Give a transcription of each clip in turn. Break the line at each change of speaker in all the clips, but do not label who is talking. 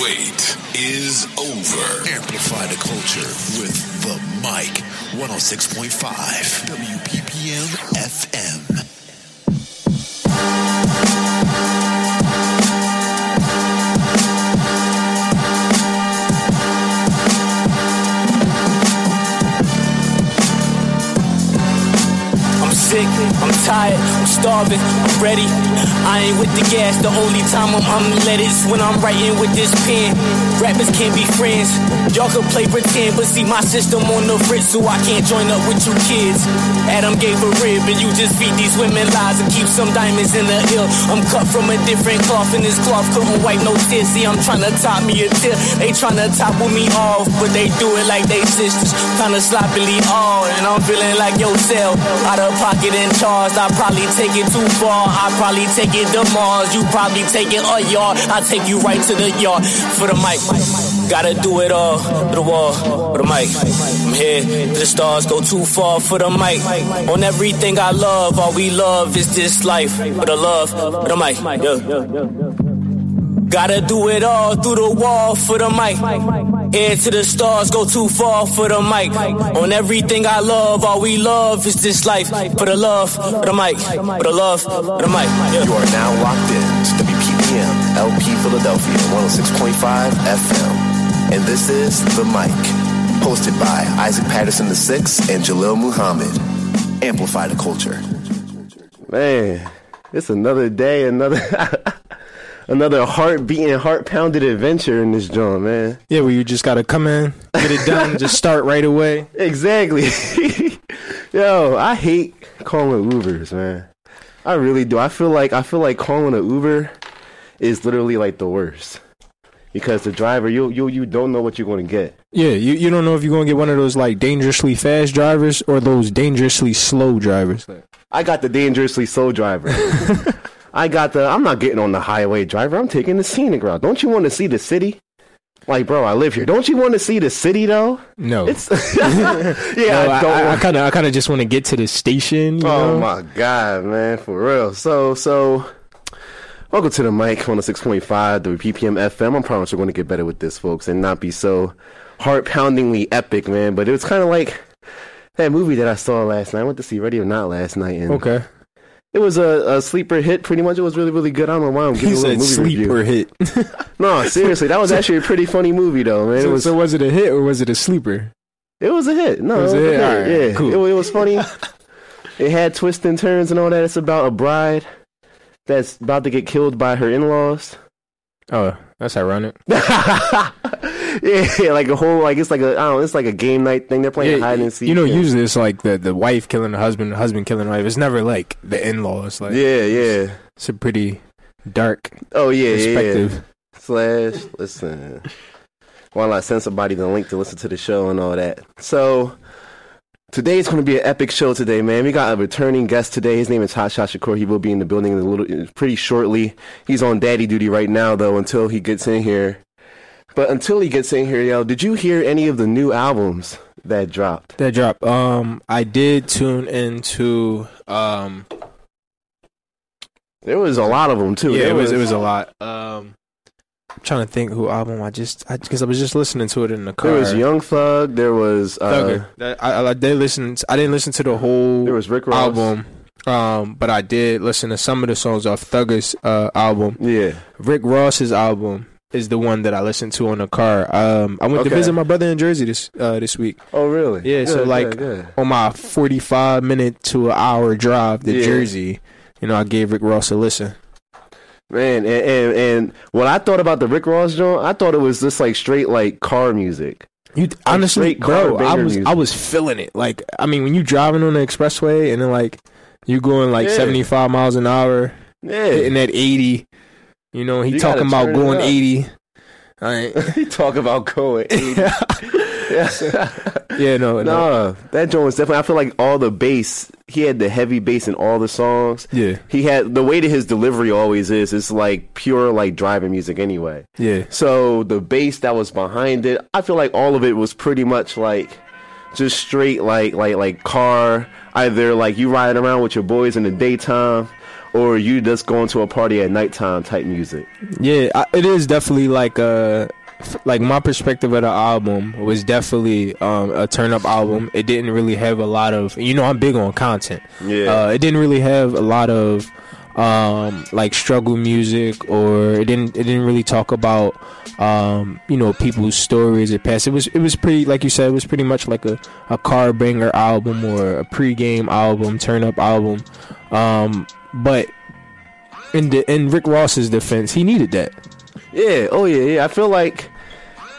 wait is over.
Amplify the culture with the mic 106.5 WPPM FM.
Tired, I'm starving, I'm ready. I ain't with the gas, the only time I'm unleaded is when I'm writing with this pen. Rappers can't be friends, y'all can play pretend, but see my system on the fritz, so I can't join up with you kids. Adam gave a rib, and you just feed these women lies and keep some diamonds in the ear. I'm cut from a different cloth, and this cloth couldn't wipe no tears. See, I'm trying to top me a tear, they trying to topple me off, but they do it like they sisters, kinda sloppily all, and I'm feeling like yourself, out of pocket and I probably take it too far. I probably take it to Mars. You probably take it a yard. I take you right to the yard for the mic. Gotta do it all for the wall for the mic. I'm here the stars. Go too far for the mic. On everything I love, all we love is this life. For the love for the mic. Yeah. Gotta do it all through the wall for the mic. Head to the stars, go too far for the mic. On everything I love, all we love is this life. For the love, for the mic. For the love, for the mic.
You are now locked in to WPPM LP Philadelphia 106.5 FM. And this is The Mic, hosted by Isaac Patterson VI and Jalil Muhammad. Amplify the culture.
Man, it's another day, another another heart beating, heart pounded adventure in this joint, man.
Yeah, where you just gotta come in, get it done, just start right away.
Exactly. Yo, I hate calling Ubers, man. I really do. I feel like I feel like calling an Uber is literally like the worst. Because the driver, you you you don't know what you're going to get.
Yeah, you, you don't know if you're gonna get one of those like dangerously fast drivers or those dangerously slow drivers.
I got the dangerously slow driver. I got the. I'm not getting on the highway driver. I'm taking the scenic route. Don't you want to see the city? Like, bro, I live here. Don't you want to see the city though?
No,
It's yeah.
No,
I
kind of I kind of just want to get to the station. You
oh
know?
my god, man, for real. So so. Welcome to the mic 106.5, the PPM FM. I promise we're going to get better with this, folks, and not be so heart poundingly epic, man. But it was kind of like that movie that I saw last night. I went to see Ready or Not last night, and
Okay,
it was a, a sleeper hit. Pretty much, it was really, really good. I don't know why I'm giving
he
a little
said
movie
sleeper
review.
hit.
No, seriously, that was actually a pretty funny movie, though, man. It was,
so was it a hit or was it a sleeper?
it was a hit. No,
It was a hit? Alright,
Yeah,
cool.
it, it was funny. it had twists and turns and all that. It's about a bride that's about to get killed by her in-laws.
Oh, that's ironic.
yeah, like a whole like it's like a I don't know, it's like a game night thing. They're playing hide and seek.
you know,
and-
usually it's like the the wife killing the husband, the husband killing the wife. It's never like the in laws. Like
yeah, yeah.
it's a pretty dark
Oh yeah, yeah, yeah.
perspective.
Slash, listen. While I send somebody the link to listen to the show and all that. So today's going to be an epic show today, man. We got a returning guest today. His name is Hotshot Shakor. He will be in the building in a little, pretty shortly. He's on daddy duty right now, though, until he gets in here. But until he gets in here, yo, did you hear any of the new albums that dropped?
That dropped. Um, I did tune into. Um,
There was a lot of them too.
yeah,
There
it was it was a lot. Um, I'm trying to think who album I just because I was just listening to it in the car.
There was Young Thug. There was uh,
Thugger. I, I, I did listen. I didn't listen to the whole
there was Rick Ross.
album. Um, but I did listen to some of the songs off Thugger's uh, album.
Yeah.
Rick Ross's album is the one that I listen to on the car. Um, I went
Okay.
to visit my brother in Jersey this uh, this week.
Oh really?
Yeah, so like
good, good.
on my 45 minute to an hour drive to
Yeah.
Jersey, you know, I gave Rick Ross a listen.
Man, and, and and what I thought about the Rick Ross joint, I thought it was just like straight like car music.
You honestly, bro, I was
music.
I was feeling it. Like, I mean, when you driving on the expressway and then like you going like
Yeah.
75 miles an hour,
Yeah,
hitting that 80, you know, he
You
talking about going
up.
80. All right.
he talk about going. yeah.
yeah, no, no.
no, that joint was definitely. I feel like all the bass. He had the heavy bass in all the songs.
Yeah,
He had the way that his delivery always is. It's like pure like driving music anyway.
yeah.
So the bass that was behind it, I feel like all of it was pretty much like just straight like like like car. Either like you riding around with your boys in the daytime, or you just going to a party at nighttime type music?
Yeah, I, it is definitely like a like my perspective of the album was definitely um, a turn up album. It didn't really have a lot of you know I'm big on content.
Yeah.
uh, it didn't really have a lot of um, like struggle music or it didn't it didn't really talk about um, you know people's stories or past. It was it was pretty like you said it was pretty much like a a car banger album or a pregame album, turn up album. Um, but in the, in Rick Ross's defense, he needed that.
Yeah, oh yeah, yeah. I feel like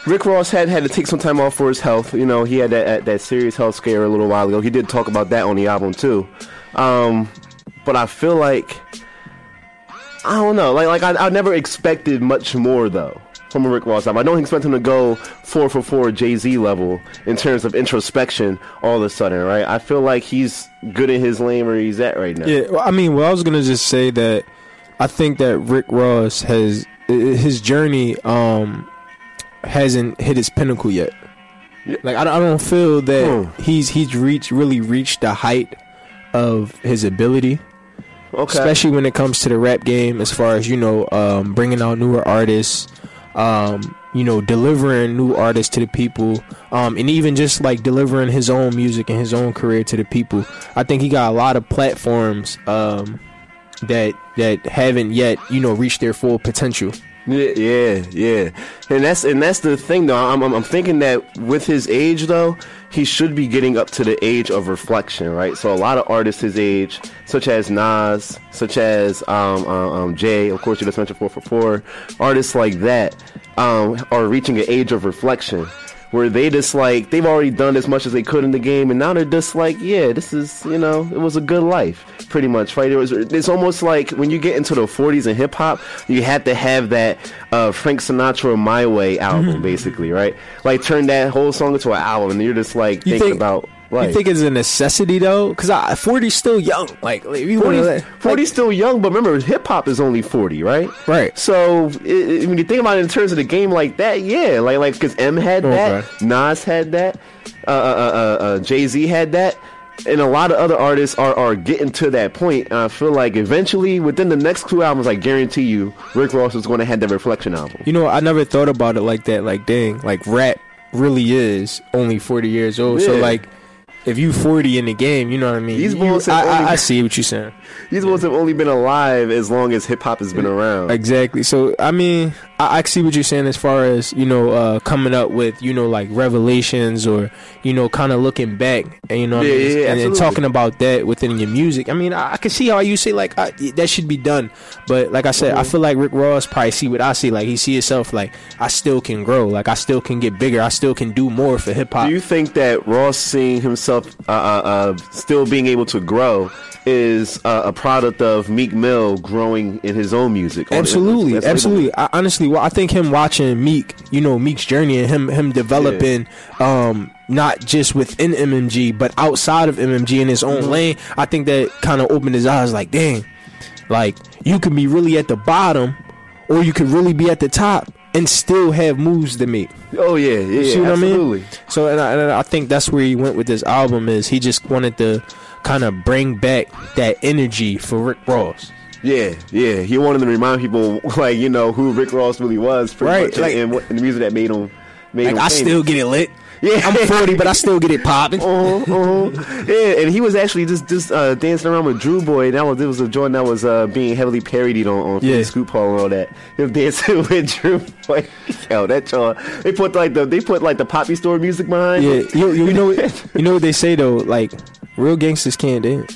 Rick Ross had had to take some time off for his health. You know, he had that that serious health scare a little while ago. He did talk about that on the album too. Um, but I feel like I don't know. Like like I, I never expected much more though from a Rick Ross album. I don't expect him to go four for four Jay Z level in terms of introspection all of a sudden, right? I feel like he's good in his lane where he's at right now.
Yeah, well, I mean, well, I was gonna just say that I think that Rick Ross has his journey um hasn't hit its pinnacle yet.
Yeah.
Like I don't, I don't feel that
Hmm.
he's he's reached really reached the height of his ability,
Okay.
especially when it comes to the rap game. As far as you know, um, bringing out newer artists, um, you know, delivering new artists to the people, um, and even just like delivering his own music and his own career to the people. I think he got a lot of platforms um, that that haven't yet, you know, reached their full potential.
Yeah, yeah, yeah, and that's and that's the thing though. I'm, I'm I'm thinking that with his age though, he should be getting up to the age of reflection, right? So a lot of artists his age, such as Nas, such as um, um, um Jay, of course you just mentioned four for four, artists like that, um, are reaching an age of reflection. Where they just like they've already done as much as they could in the game, and now they're just like, yeah, this is you know, it was a good life, pretty much, right? It was. It's almost like when you get into the 40s and hip hop, you had to have that uh, Frank Sinatra "My Way" album, basically, right? Like turn that whole song into an album, and you're just like
You
thinking
think-
about life.
You think it's a necessity though? Because 40's still young. Like you
40,
to,
40's still young, but remember, hip hop is only 40, right?
Right.
So i i when you think about it in terms of the game like that, yeah, like like because M had that,
Okay.
Nas had that, uh, uh, uh, uh, Jay Z had that, and a lot of other artists are are getting to that point. And I feel like eventually, within the next two albums, I guarantee you, Rick Ross is going to have that Reflection album.
You know, I never thought about it like that. Like, dang, like rap really is only forty years old. So like, if you forty in the game, you know what I mean.
These
You-
bulls have
I, I,
only-
I see what you're saying.
These ones have only been alive as long as hip hop has been around.
Exactly. So I mean, I, I see what you're saying as far as you know, uh, coming up with you know like revelations or you know kind of looking back and you know what I mean?
yeah, yeah,
and, and talking about that within your music. I mean, I, I can see how you say like I, that should be done, but like I said,
Mm-hmm.
I feel like Rick Ross probably see what I see. Like he see himself like I still can grow, like I still can get bigger, I still can do more for hip hop.
Do you think that Ross seeing himself uh, uh, uh, still being able to grow is uh, a product of Meek Mill growing in his own music?
Absolutely,
that's- that's-
absolutely. I, honestly, well, I think him watching Meek, you know, Meek's journey and him him developing, um, not just within MMG but outside of MMG in his own
Mm-hmm.
lane. I think that kind of opened his eyes. Like, dang, like you could be really at the bottom, or you could really be at the top and still have moves to make.
Oh yeah, yeah,
You see what
absolutely.
I mean? So, and I, and I think that's where he went with this album. Is he just wanted to kind of bring back that energy for Rick Ross?
Yeah, yeah. He wanted to remind people, like you know, who Rick Ross really was, pretty
Right,
much,
like-
and, what, and the music that made him. Made
Like
him
I
famous.
still get it lit.
Yeah.
I'm 40, but I still get it popping.
Uh-huh, uh-huh. Yeah, and he was actually just just uh, dancing around with Drew Boy. That was it was a joint that was uh, being heavily parodied on, on
Yeah.
Scoop Hall and all that. Him dancing with Drew Boy. Yo, that joint. They put like the they put like the poppy store music behind.
Yeah, you, you know you know what they say though, like real gangsters can't dance.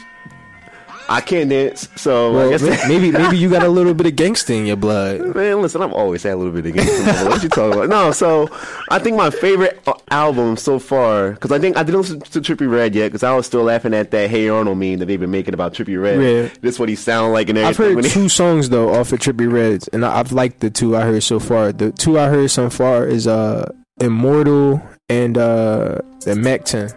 I can't dance, so
Well,
I guess
ma- maybe maybe you got a little bit of gangster in your blood.
Man, listen, I've always had a little bit of gangster. what you talking about? No, so I think my favorite uh, album so far, because I think I didn't listen to Trippie Redd yet, because I was still laughing at that Hey Arnold meme that they've been making about Trippie Redd.
Yeah.
This what he sound like and
I've heard
he-
two songs though off of Trippie Redds, and I- I've liked the two I heard so far. The two I heard so far is uh Immortal and uh the Mac 10.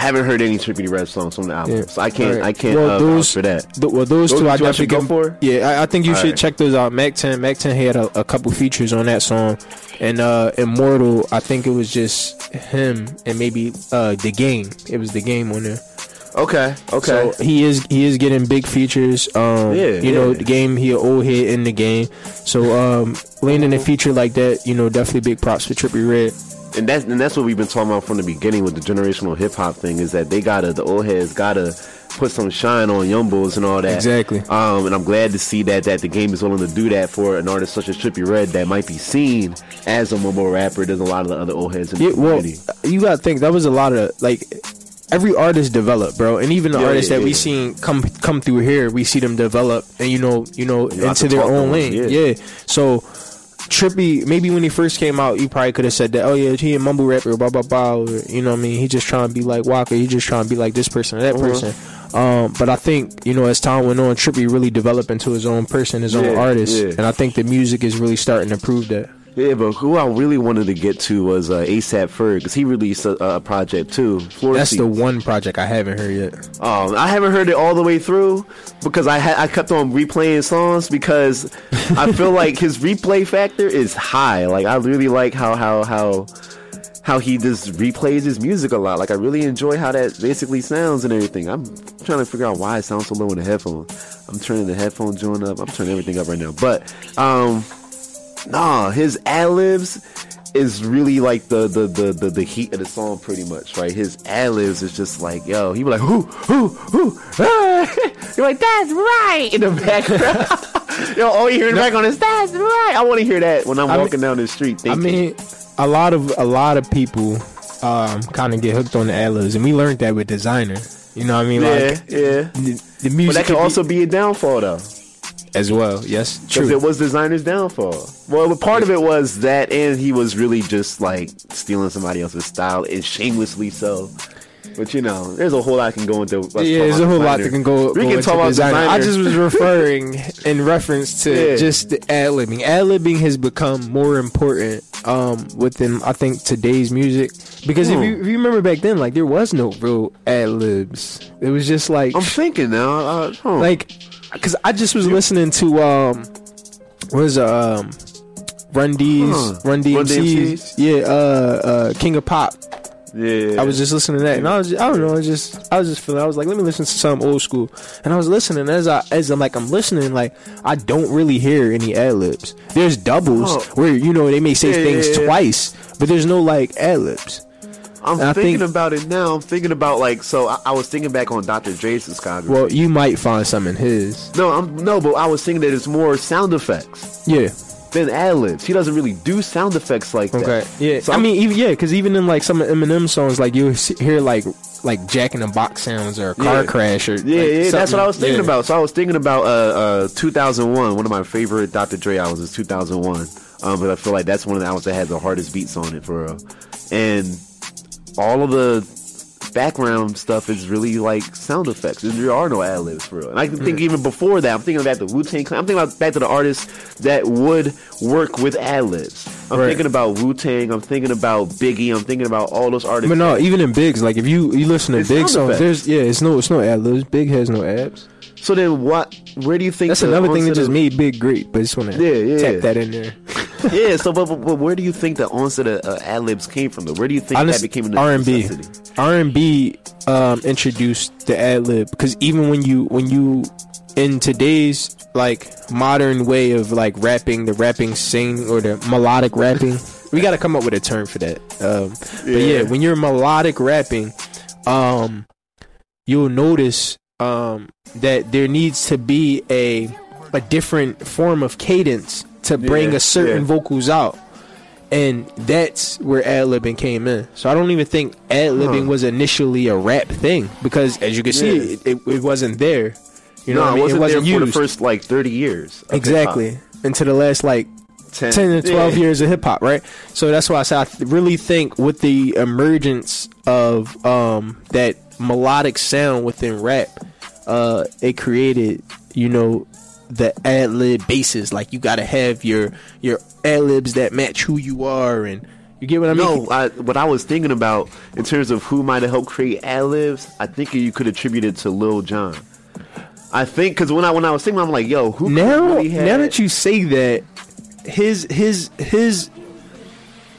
Haven't heard any Trippie Redd songs from the album,
Yeah.
so I can't
Alright.
I can't
Well,
uh,
those-
for that.
Th- well, those,
Those
two I
two I should
definitely
go for?
Yeah, I, I think you should
Alright.
check those out. Mac 10, Mac 10 had a, a couple features on that song, and uh Immortal, I think it was just him and maybe uh the game. It was the game on there.
Okay, okay.
So he is he is getting big features. Um,
Yeah,
you know
yeah.
the game he an old hit in the game. So um, landing a feature like that, you know, definitely big props for Trippie Redd.
And that's and that's what we've been talking about from the beginning with the generational hip hop thing is that they gotta the old heads gotta put some shine on young bulls and all that.
Exactly.
Um, and I'm glad to see that that the game is willing to do that for an artist such as Trippie Redd that might be seen as a mumble rapper. than a lot of the other old heads in
Yeah,
the
well,
community.
you gotta think that was a lot of like every artist develop, bro, and even the
Yeah,
artists
yeah,
that we
yeah.
seen come come through here, we see them develop, and you know, you know,
You
into their own lane. Yeah. So Trippie, maybe when he first came out, you probably could have said that, oh yeah, he a mumble rapper, blah blah blah. Or, you know, what I mean, he just trying to be like Walker, he just trying to be like this person or that
Uh-huh.
person. Um, but I think you know, as time went on, Trippie really developed into his own person, his own artist,
yeah.
and I think the music is really starting to prove that.
Yeah, but who I really wanted to get to was uh, ASAP Ferg because he released a, a project too.
That's the one project I haven't heard yet.
Um, I haven't heard it all the way through because I ha- I kept on replaying songs because I feel like his replay factor is high. Like I really like how how how how he just replays his music a lot. Like I really enjoy how that basically sounds and everything. I'm trying to figure out why it sounds so low in the headphone. I'm turning the headphone joint up. I'm turning everything up right now. But um, nah, his ad libs is really like the the, the the the heat of the song pretty much, right? His ad libs is just like, yo, he be like, whoo, whoo, whoo, ah. You're like, that's right in the background. yo, all you hear in the background is that's right. I want to hear that when I'm
I mean-
walking down the street.
I mean, a lot of a lot of people um, kind of get hooked on the ad-libs, and we learned that with Desiigner. You know what I mean?
yeah,
Like
yeah.
the, the
But that can
could be-
also be a downfall though.
As well. Yes, true.
it was Desiigner's downfall. Well, the part of it was that, and he was really just like stealing somebody else's style, and shamelessly so. But you know, there's a whole lot can go into. us
yeah, there's a
about
whole lot that can go.
We
go
can
into
talk about
Desiigner. I just was referring in reference to
Yeah.
just the ad libbing. Ad libbing has become more important um, within I think today's music because if,
Hmm.
you, if you remember back then, like there was no real ad libs. It was just like
I'm thinking now. Uh, huh.
like because I just was listening to um what is it, um Run D's
Huh.
Run
Run DMC's?
Yeah uh uh King of Pop
yeah,
I was just listening to that and I was I don't know I was just I was just feeling I was like let me listen to some old school and I was listening as I as I'm like I'm listening like I don't really hear any ad libs there's doubles
Oh.
where you know they may say
Yeah,
things
yeah, yeah.
twice but there's no like ad libs
I'm
I
thinking
think-
about it now. I'm thinking about like so. I, I was thinking back on Dr. Dre's discography.
well you might find some in his
no, I'm no, but I was thinking that it's more sound effects
yeah
than ad libs. He doesn't really do sound effects like that.
Okay. Yeah.
So
I
I'm-
mean, even yeah, because even in like some of Eminem songs, like you hear like like Jack in the Box sounds or a car
Yeah.
crash or
Yeah,
like,
yeah, that's what I was thinking
yeah.
about. So I was thinking about uh, uh, 2001. One of my favorite Dr. Dre albums is 2001. Um, but I feel like that's one of the albums that had the hardest beats on it for real. And all of the background stuff is really like sound effects. There are no ad libs for real. And I can think
Hmm.
even before that, I'm thinking about the Wu Tang Clan. I'm thinking about back to the artists that would work with ad libs. I'm
Right.
thinking about Wu Tang. I'm thinking about Biggie. I'm thinking about all those artists.
But no, even in Biggs, like if you you listen to Big songs,
effects.
there's yeah, it's no it's no ad libs. Big has no abs.
So then what? Where do you think
That's
the
another thing that just
of-
made Big great. But I just want to
Yeah, yeah.
tap that in there.
yeah, so but, but, where do you think the onset of uh, ad libs came from? Though, where do you think
Honest-
that became
R and B. R and B um, introduced the ad lib because even when you when you in today's like modern way of like rapping, the rapping sing or the melodic rapping, we got to come up with a term for that. Um, But yeah, when you're melodic rapping, um, you'll notice um, that there needs to be a a different form of cadence to bring
Yeah,
a certain
yeah.
vocals out. And that's where ad libbing came in. So I don't even think ad libbing
Huh.
was initially a rap thing because, as you can see,
Yeah.
it, it, it wasn't there. You know,
no,
what I mean?
it wasn't, there for the first like thirty years.
exactly into the last like
hip-hop.
10 to 12
yeah.
years of hip hop, right? So that's why I say I th- really think with the emergence of um, that melodic sound within rap, uh, it created, you know, the ad lib basis. Like you got to have your your ad libs that match who you are, and you get what I mean?
No, I, what I was thinking about in terms of who might have helped create ad libs, I think you could attribute it to Lil Jon. I think because when I when I was thinking, I'm like, yo, who
now
really
now that you say that his his his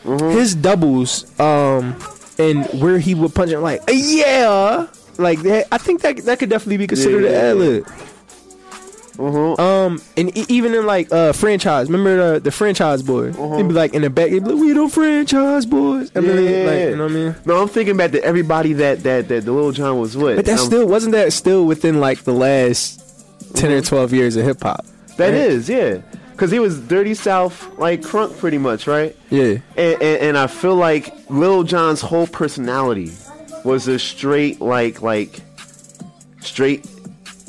Mm-hmm.
his doubles um and where he would punch it like yeah like that. I think that that could definitely be considered an ad lib.
Uh-huh.
Um, and e- even in like uh franchise, remember the the franchise boy? He'd be like in the back, he'd be like, "We the franchise boys." I mean,
Yeah.
like, you know what I mean?
No, I'm thinking back to everybody that that that the Lil Jon was with.
But that
Um,
still wasn't that still within like the last 10 or twelve years of hip hop.
that
right?
is yeah, because he was Dirty South like crunk pretty much, right?
Yeah,
And, and, and I feel like Lil Jon's whole personality was a straight like like straight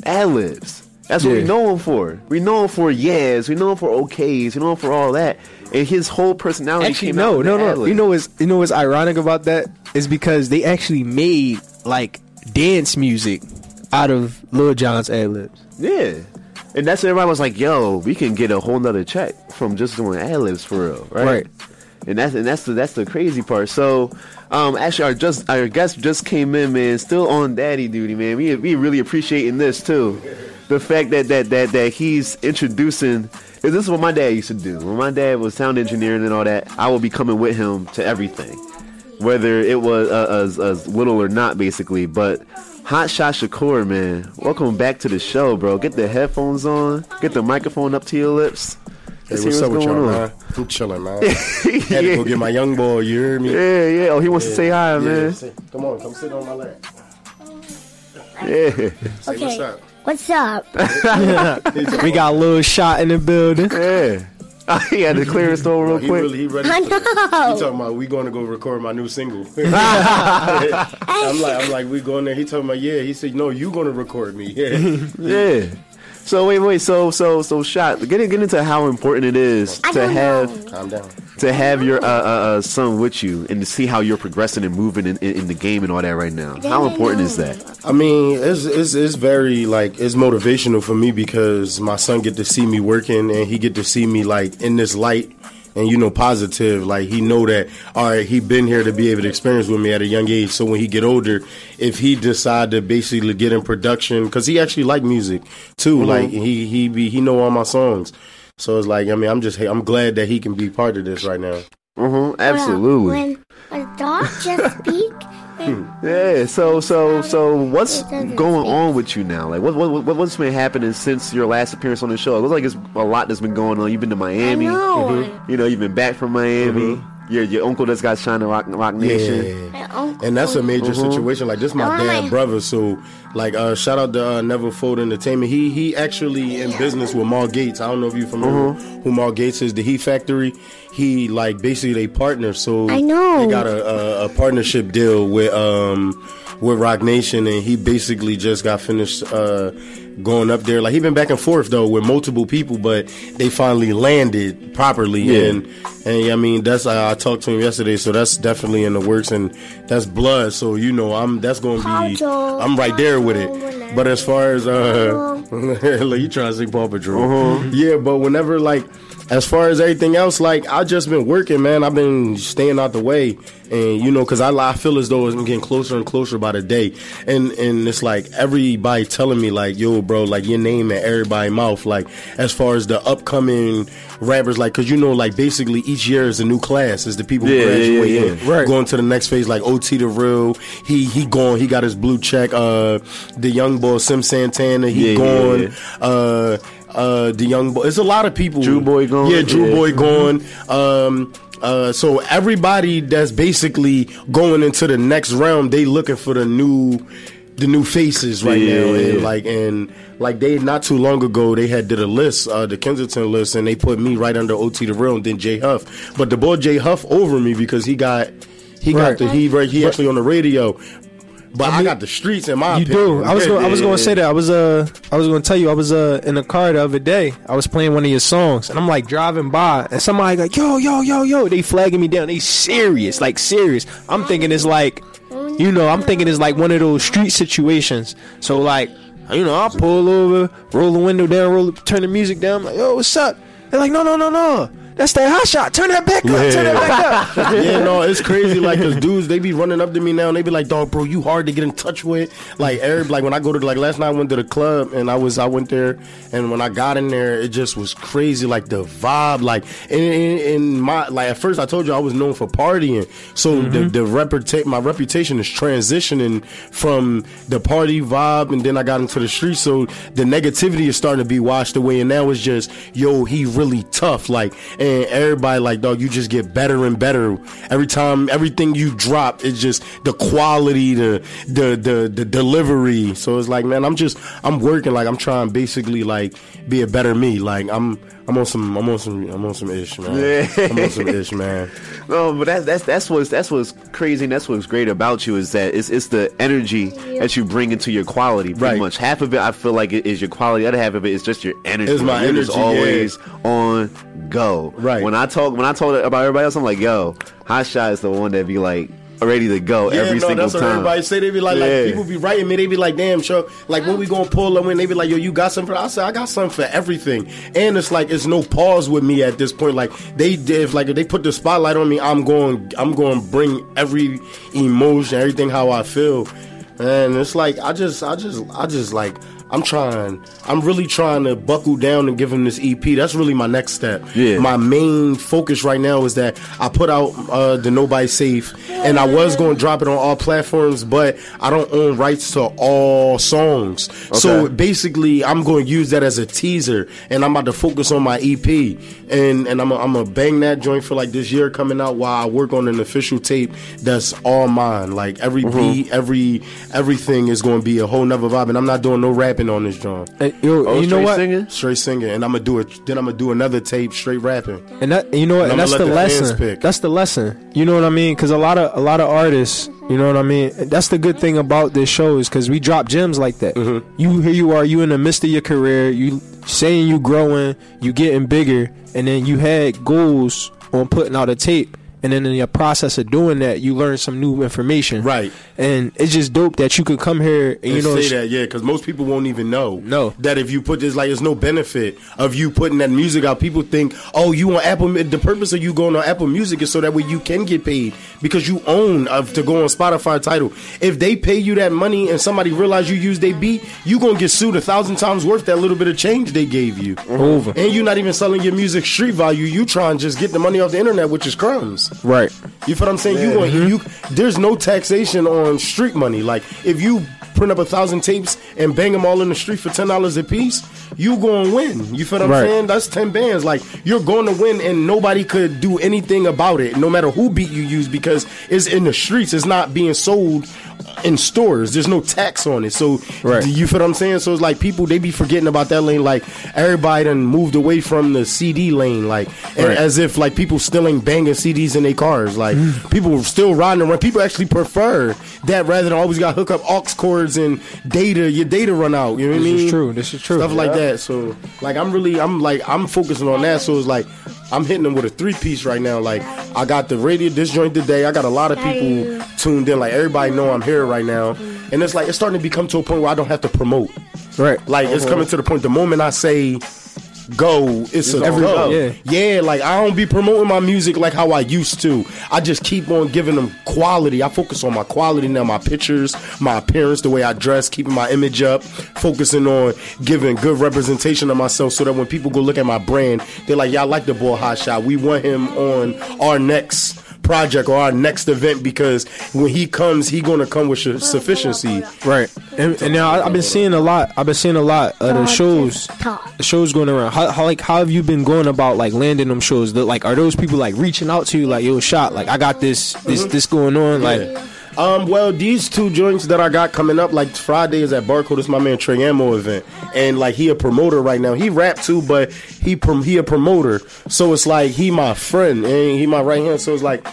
ad libs. That's what we know him for. We know him for yes. We know him for okays. We know him for all that. And his whole personality.
actually,
came
no, no, no.
ad-lib.
You know what's you know what's ironic about that is because they actually made like dance music out of Lil Jon's ad libs.
Yeah. And that's when everybody was like, yo, we can get a whole nother check from just doing ad libs for real, right?
Right.
And that's and that's the that's the crazy part. So um actually our just our guest just came in, man, still on daddy duty, man. We we really appreciating this too. The fact that that that that he's introducing this is what my dad used to do. When my dad was sound engineering and all that, I would be coming with him to everything. Whether it was uh, as, as little or not, basically. But Hot Shot Shakor, man, welcome back to the show, bro. Get the headphones on, get the microphone up to your lips.
Hey,
Let's
what's up with y'all,
on.
man? I'm chilling, man. Had to go get my young boy. You hear me?
Yeah, yeah. Oh, he wants to say hi, man.
say- come on, come sit on my lap.
Yeah.
Say
Okay.
what's up.
What's up?
We got a little shot in the building.
Yeah. he had to clear his throat real
He
quick.
really, he ready.
I
for it.
know.
He talking about we going to go record my new single. I'm like, I'm like, we going there. He talking about, yeah. He said, no, you going to record me. Yeah.
yeah. So wait, wait. So so so shot. Get in- get into how important it is
I
to have
know.
Calm down.
to have your uh, uh, uh, son with you and to see how you're progressing and moving in, in, in the game and all that right now. How important is that?
I mean, it's, it's it's very like it's motivational for me because my son get to see me working and he get to see me like in this light and you know positive. Like he know that all right, he been here to be able to experience with me at a young age. So when he get older, if he decide to basically get in production, because he actually like music too. Like he he be he know all my songs. So it's like I mean I'm just I'm glad that he can be part of this right now.
Mm-hmm. Absolutely.
When, when a dog just speak,
Yeah. So so so what's going on with you now? Like what what what- what's been happening since your last appearance on the show? It looks like it's a lot that's been going on. You've been to Miami.
I know.
Mm-hmm. You know, you've been back from Miami. Your your uncle that's got China Rock Roc Nation.
Yeah. And that's a major
Mm-hmm.
situation. Like this, my dad
my-
brother. So, like, uh, shout out to uh, Never Fold Entertainment. He he actually in business with Mal Gates. I don't know if you're familiar
Mm-hmm.
who Mal Gates is. The Heat Factory. He like basically they partner. So
I know.
they got a, a, a partnership deal with um with Roc Nation, and he basically just got finished uh going up there. Like he been back and forth though with multiple people, but they finally landed properly.
Yeah.
And and I mean that's I, I talked to him yesterday, so that's definitely in the works, and that's blood. So you know I'm that's gonna be I'm right there with it. But as far as uh, look, you trying to sing Paw Patrol? Yeah, but whenever like. As far as everything else, like I just been working, man. I've been staying out the way, and you know, cause I, I feel as though it's getting closer and closer by the day, and and it's like everybody telling me like, yo, bro, like your name in everybody's mouth, like as far as the upcoming rappers, like, cause you know, like basically each year is a new class, is the people
Yeah, yeah, yeah,
graduating,
yeah.
Right.
going to the next phase, like OT the real, he he going, he got his blue check. Uh, the young boy Sim Santana, he
Yeah, yeah,
going.
yeah.
Uh, uh, the young boy. It's a lot of people.
Drew Boy going,
Yeah, Drew
yeah.
Boy going. Um, uh, so everybody that's basically going into the next round, they looking for the new, the new faces right
Yeah,
now,
yeah,
and like and like they not too long ago they had did a list, uh, the Kensington list, and they put me right under OT the real, and then Jay Huff. But the boy Jay Huff over me because he got. He
Right.
got the he right he actually on the radio, but I, got the streets in my
You
opinion.
do. I was going. I was going to say that. I was uh. I was going to tell you. I was uh in the car the other day. I was playing one of your songs, and I'm like driving by, and somebody like, yo, yo, yo, yo. They flagging me down. They serious, like serious. I'm thinking it's like, you know, I'm thinking it's like one of those street situations. So like, you know, I pull over, roll the window down, roll, turn the music down. I'm like, yo, what's up? They're like, no, no, no, no. That's that hot shot. Turn that back up. Turn that back up.
yeah, no, it's crazy. Like, cause dudes, they be running up to me now, and they be like, "Dog, bro, you hard to get in touch with." Like, Eric, like when I go to like last night, I went to the club, and I was I went there, and when I got in there, it just was crazy. Like the vibe, like in, in, in my like at first I told you I was known for partying. So
Mm-hmm.
the the reputa- my reputation is transitioning from the party vibe and then I got into the street. So the negativity is starting to be washed away and now it's just yo, he really tough. Like and everybody like dog, you just get better and better every time everything you drop, it's just the quality, the the the the delivery. So it's like man, I'm just I'm working like I'm trying basically like be a better me. Like I'm I'm on some I'm on some I'm on some ish, man.
Yeah.
I'm on some ish, man.
No, but that's that's that's what's that's what's crazy and that's what's great about you is that it's it's the energy that you bring into your quality. Pretty
Right.
much half of it, I feel like it is your quality. The other half of it is just your energy.
It's my
You're just
energy, yeah.
always on go.
Right.
When I talk when I talk about everybody else, I'm like, yo, Hot Shot is the one that be like ready to go
Yeah,
every
no,
single
that's what everybody say. They be like,
Yeah.
like people be writing me. They be like, damn, show. Like when we gonna pull them in, they be like, yo, you got something for? I said, I got something for everything. And it's like it's no pause with me at this point. Like they if like if they put the spotlight on me, I'm going, I'm going to bring every emotion, everything how I feel. And it's like I just, I just, I just like. I'm trying. I'm really trying to buckle down and give him this EP. That's really my next step.
Yeah.
My main focus right now is that I put out uh, the Nobody Safe, and I was going to drop it on all platforms, but I don't own rights to all songs.
Okay.
So basically, I'm going to use that as a teaser, and I'm about to focus on my EP, and and I'm i I'm gonna bang that joint for like this year coming out while I work on an official tape that's all mine. Like every mm-hmm. beat, every everything is going to be a whole nother vibe, and I'm not doing no rapping on this joint.
Hey, yo,
Oh,
you know
straight
what?
singing?
Straight singing, and I'm gonna do it. Then I'm gonna do another tape straight rapping.
And that you know what?
And
And that's the
the
lesson.
pick.
That's the lesson. You know what I mean? Because a lot of a lot of artists, you know what I mean. That's the good thing about this show is because we drop gems like that.
Mm-hmm.
You here you are, you in the midst of your career, you saying you growing, you getting bigger, and then you had goals on putting out a tape. And then in your process of doing that, you learn some new information.
Right.
And it's just dope that you could come here and,
And
you know
say that, yeah, because most people won't even know.
No.
that if you put this, like, there's no benefit of you putting that music out. People think, oh, you on Apple. The purpose of you going on Apple Music is so that way you can get paid because you own of to go on Spotify title. If they pay you that money and somebody realize you use their beat, you gonna get sued a thousand times worth that little bit of change they gave you.
Over.
And you're not even selling your music street value. You try and just get the money off the internet, which is crumbs.
Right.
You feel what I'm saying? You want mm-hmm. you. There's no taxation on street money. Like if you print up a thousand tapes and bang them all in the street for ten dollars a piece, you going to win. You feel what I'm
Right.
saying? That's ten bands. Like you're going to win, and nobody could do anything about it, no matter who beat you use, because it's in the streets. It's not being sold in stores. There's no tax on it. So
Right.
you feel what I'm saying? So it's like people they be forgetting about that lane. Like everybody done moved away from the CD lane. Like and
Right.
as if like people still ain't banging CDs in their cars. Like people still riding around. People actually prefer that rather than always got hook up aux cords and data. Your data run out. You know what I mean?
This is true. This is true.
Stuff like that. So like I'm really I'm like I'm focusing on that. So it's like I'm hitting them with a three piece right now. Like I got the radio this joint today. I got a lot of people tuned in. Like everybody know I'm here right now. And it's like it's starting to become to a point where I don't have to promote.
Right.
Like it's coming uh-huh. to the point. The moment I say go, it's a
Every-
go.
yeah.
yeah. Like I don't be promoting my music like how I used to. I just keep on giving them quality. I focus on my quality now, my pictures, my appearance, the way I dress, keeping my image up, focusing on giving good representation of myself, so that when people go look at my brand, they're like, "Yeah, I like the boy Hot Shot. We want him on our next." Project or our next event because when he comes he gonna come with su- sufficiency
Right, and, and now I, I've been seeing a lot. I've been seeing a lot of the shows, the shows going around. How, how like how have you been going about like landing them shows? The, like, are those people like reaching out to you like, yo, shot? Like, I got this, this, mm-hmm. this going on. Like,
Um, well, these two joints that I got coming up, like Friday is at Barcode. It's my man Trey Ammo event, and like he a promoter right now. He rap too, but he prom- he a promoter. So it's like he my friend and he my right hand. So it's like,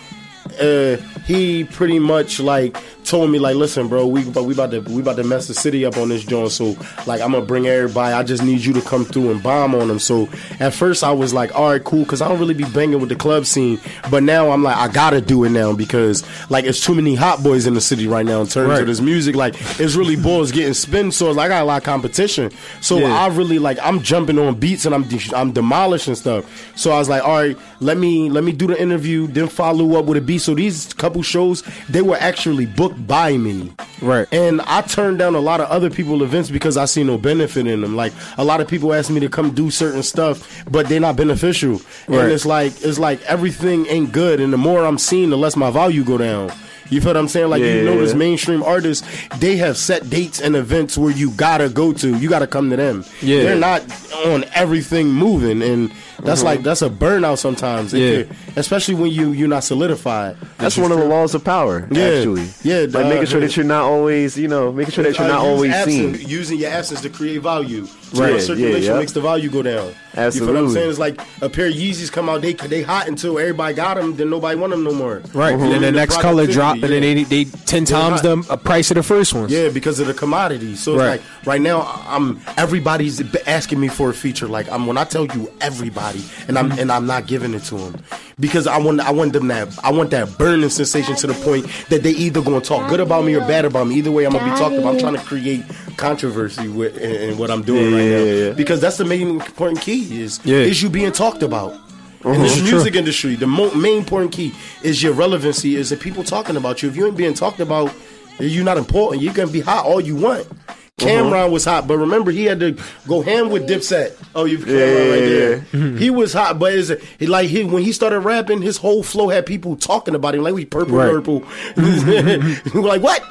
uh, he pretty much like told me like, listen, bro, we but we about to we about to mess the city up on this joint. So like, I'm gonna bring everybody. I just need you to come through and bomb on them. So at first I was like, all right, cool, because I don't really be banging with the club scene. But now I'm like, I gotta do it now because like it's too many hot boys in the city right now in terms
Right.
of this music. Like it's really boys getting spin. So like I got a lot of competition. So
Yeah.
I really like I'm jumping on beats and I'm de- I'm demolishing stuff. So I was like, all right, let me let me do the interview, then follow up with a beat. So these couple shows they were actually booked by me.
Right.
And I turned down a lot of other people events because I see no benefit in them. Like a lot of people ask me to come do certain stuff, but they're not beneficial.
Right.
And it's like it's like everything ain't good. And the more I'm seeing, the less my value go down. You feel what I'm saying? Like you
Yeah.
notice mainstream artists, they have set dates and events where you gotta go to. You gotta come to them.
Yeah.
They're not on everything moving and that's like that's a burnout sometimes.
Yeah.
especially when you you're not solidified.
That's one of the laws of power,
Yeah.
actually.
Yeah,
like
uh,
making sure that you're not always, you know, making sure that you're not always
absence-
seen.
Using your absence to create value. So
Right,
your
yeah,
circulation
yeah.
makes the value go down. You feel what I'm
Absolutely.
saying? It's like a pair of Yeezys come out, they they hot until everybody got them, then nobody want them no more.
Right.
Uh-huh.
And then the
The
next color drop, and then
yeah.
they they ten times
hot.
the price of the first ones.
Yeah, because of the commodity. So it's
Right.
like right now, I'm everybody's asking me for a feature. Like I'm when I tell you everybody, and I'm and I'm not giving it to them because I want I want them that I want that burning sensation to the point that they either gonna talk good about me or bad about me. Either way, I'm gonna be talked about. I'm trying to create controversy with in, in what I'm doing
Yeah,
right
yeah,
now
yeah.
because that's the main important key is
Yeah.
is you being talked about. In
Uh-huh.
this music industry, the mo- main important key is your relevancy. Is the people talking about you? If you ain't being talked about, you're not important. You can be hot all you want.
Uh-huh.
Cam'ron was hot, but remember he had to go ham with Dipset. Oh, you Cam'ron
Yeah,
right
yeah,
there. he was hot, but is he like he when he started rapping, his whole flow had people talking about him like we purple
Right.
purple. We're like what?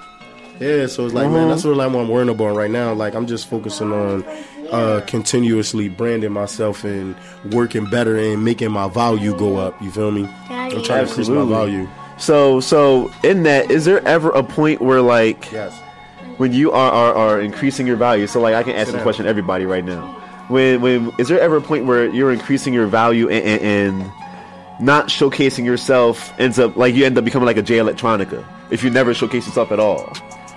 Yeah, so it's like
Uh-huh.
man, that's what I'm worrying about right now. Like I'm just focusing on uh continuously branding myself and working better and making my value go up. You feel me? I'm trying to increase my
Absolutely.
value.
So, so in that, is there ever a point where like
Yes.
when you are, are, are increasing your value? So, like, I can ask this
down.
question to everybody right now. When, when is there ever a point where you're increasing your value and, and, and not showcasing yourself ends up like you end up becoming like a Jay Electronica if you never showcase yourself at all,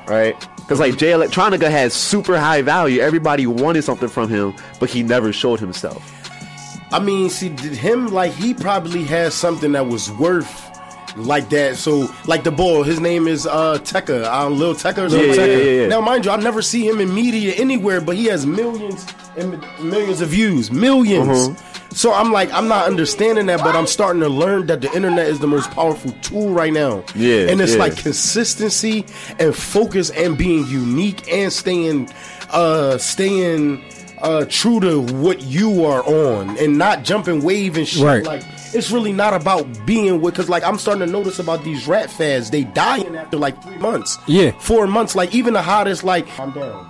right? Because like Jay Electronica has super high value. Everybody wanted something from him, but he never showed himself.
I mean, see, did him like he probably has something that was worth like that. So, like the boy, his name is uh Tecca, uh, Lil Tecca.
Yeah, yeah, yeah, yeah.
Now, mind you, I never see him in media anywhere, but he has millions and millions of views, 1000000s
Uh-huh.
So I'm like, I'm not understanding that, but I'm starting to learn that the internet is the most powerful tool right now.
Yeah,
and it's
yeah.
like consistency and focus and being unique and staying, uh, staying. Uh, true to what you are on and not jumping wave and shit
Right.
like it's really not about being with because like I'm starting to notice about these rat fads they dying after like three months
Yeah.
four months like even the hottest like I'm down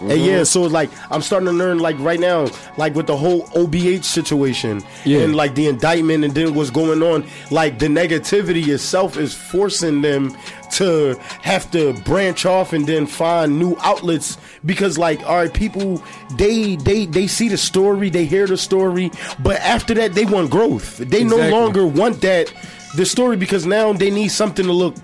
and yeah mm-hmm. so like I'm starting to learn like right now like with the whole OBH situation
Yeah.
and like the indictment and then what's going on like the negativity itself is forcing them to have to branch off and then find new outlets because like all right people they they they see the story they hear the story but after that they want growth. They no longer want that the story because now they need something to look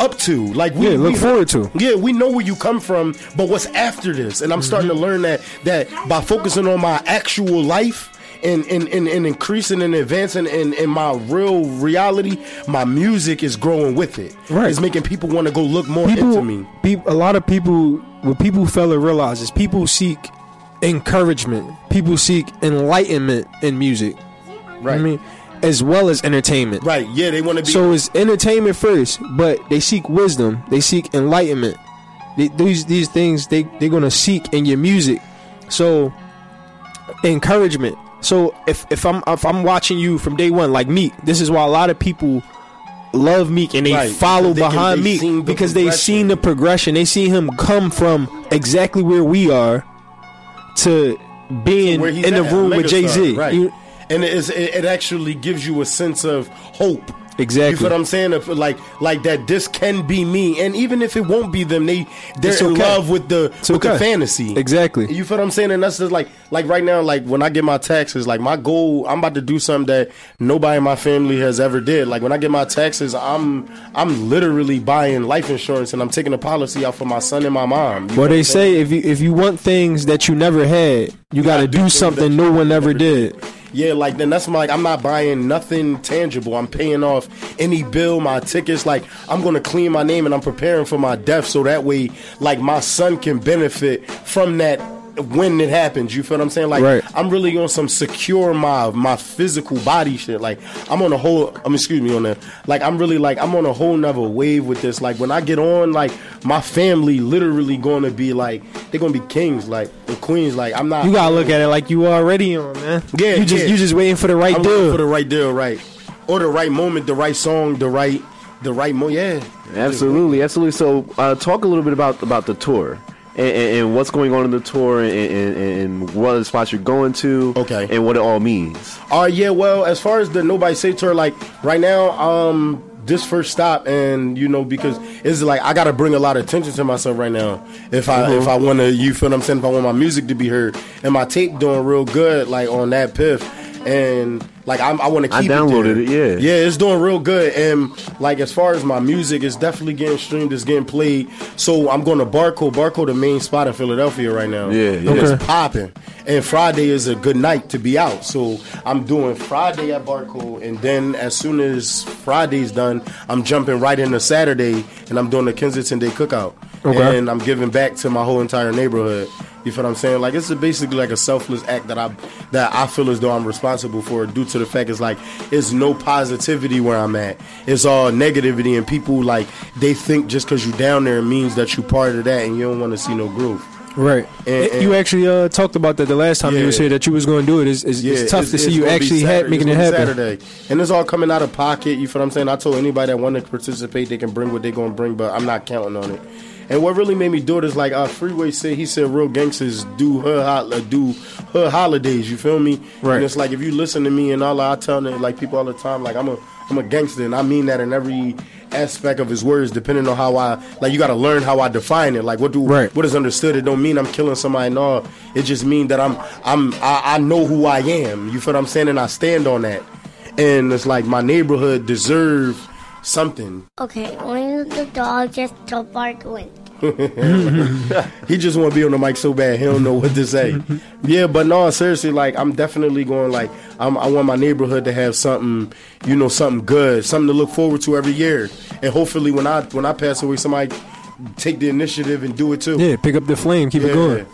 up to like we,
Yeah, look
we-
forward to.
yeah we know where you come from but what's after this and i'm starting to mm-hmm. learn that that by focusing on my actual life and, and, and, and increasing and advancing in, in my real reality, my music is growing with it.
Right.
It's making people want to go look more
people,
into me.
peop- a lot of people, what people fail to realize is people seek encouragement. People seek enlightenment in music.
Right.
I mean, as well as entertainment.
Right. Yeah, they want to be.
So it's entertainment first, but they seek wisdom. They seek enlightenment. They, these these things they they're gonna seek in your music. So encouragement. So if if I'm if I'm watching you from day one, like Meek, this is why a lot of people love Meek and they
Right,
follow
they can-
behind
they seen
Meek because they've seen the progression. They see him come from exactly where we are to being in the
at,
room with Jay Z.
Right. And it, is, it, actually gives you a sense of hope.
Exactly.
You feel what I'm saying? Like, like that. This can be me, and even if it won't be them, they they're
It's
in love with the
It's
with the fantasy.
Exactly.
You feel what I'm saying? And that's just like, like right now, like when I get my taxes, like my goal, I'm about to do something that nobody in my family has ever did. Like when I get my taxes, I'm I'm literally buying life insurance and I'm taking a policy out for my son and my mom. You
Well, they
what I'm saying?
say if you if you want things that you never had, you got to
do
do something no one ever
never
did.
Yeah, like then that's my I'm not buying nothing tangible. I'm paying off any bill, my tickets. Like I'm gonna clean my name and I'm preparing for my death so that way like my son can benefit from that when it happens. You feel what I'm saying? Like
Right.
I'm really on some secure my my physical body shit. Like I'm on a whole. I mean, excuse me on that. like I'm really like I'm on a whole nother wave with this. Like when I get on, like my family literally going to be like they're gonna be kings, like the queens. Like I'm not.
You gotta look at it like you already on, man.
Yeah,
you just
yeah.
you just waiting for the right
I'm
deal.
for the right deal, right, or the right moment, the right song, the right the right mo. Yeah,
Absolutely, absolutely. So, uh, talk a little bit about about the tour and, and, and what's going on in the tour, and, and, what the spots you're going to.
Okay.
and what it all means.
Uh yeah, well, as far as the Nobody Safe tour, like right now, um, this first stop, and you know, because it's like I gotta bring a lot of attention to myself right now. If I if I want to, you feel what I'm saying? If I want my music to be heard, and my tape doing real good, like on that piff, and like I'm, I want to
I
keep.
downloaded
it, there.
it, yeah.
yeah, it's doing real good, and like as far as my music, it's definitely getting streamed, it's getting played. So I'm going to Barco, Barco, the main spot in Philadelphia right now.
Yeah, yeah.
it's popping. And Friday is a good night to be out. So I'm doing Friday at Barco, and then as soon as Friday's done, I'm jumping right into Saturday, and I'm doing the Kensington Day Cookout.
Okay.
And I'm giving back to my whole entire neighborhood. You feel what I'm saying? Like it's a basically like a selfless act that I that I feel as though I'm responsible for, due to the fact it's like it's no positivity where I'm at. It's all negativity, and people like they think just because you're down there means that you're part of that, and you don't want to see no growth.
Right.
And- and-
you actually uh, talked about that the last time you
Yeah.
was here that you was going to do it. It's, it's, it's tough to see you actually ha- making it
It's
happen.
Saturday, and it's all coming out of pocket. You feel what I'm saying? I told anybody that wanted to participate, they can bring what they're gonna bring, but I'm not counting on it. And what really made me do it is like uh, Freeway said. He said real gangsters do her hot, uh, do her holidays. You feel me?
Right.
And it's like if you listen to me and all, I tell them, like people all the time, like I'm a I'm a gangster, and I mean that in every aspect of his words, depending on how I like. You got to learn how I define it. Like what do
Right.
what is understood? It don't mean I'm killing somebody. No, it just mean that I'm I'm I, I know who I am. You feel what I'm saying? And I stand on that. And it's like my neighborhood deserve something.
Okay, when the dog just stop barking.
He just want to be on the mic so bad he don't know what to say. yeah, but no, seriously, like I'm definitely going. Like I'm, I want my neighborhood to have something, you know, something good, something to look forward to every year. And hopefully, when I when I pass away, somebody take the initiative and do it too.
Yeah, pick up the flame, keep it going.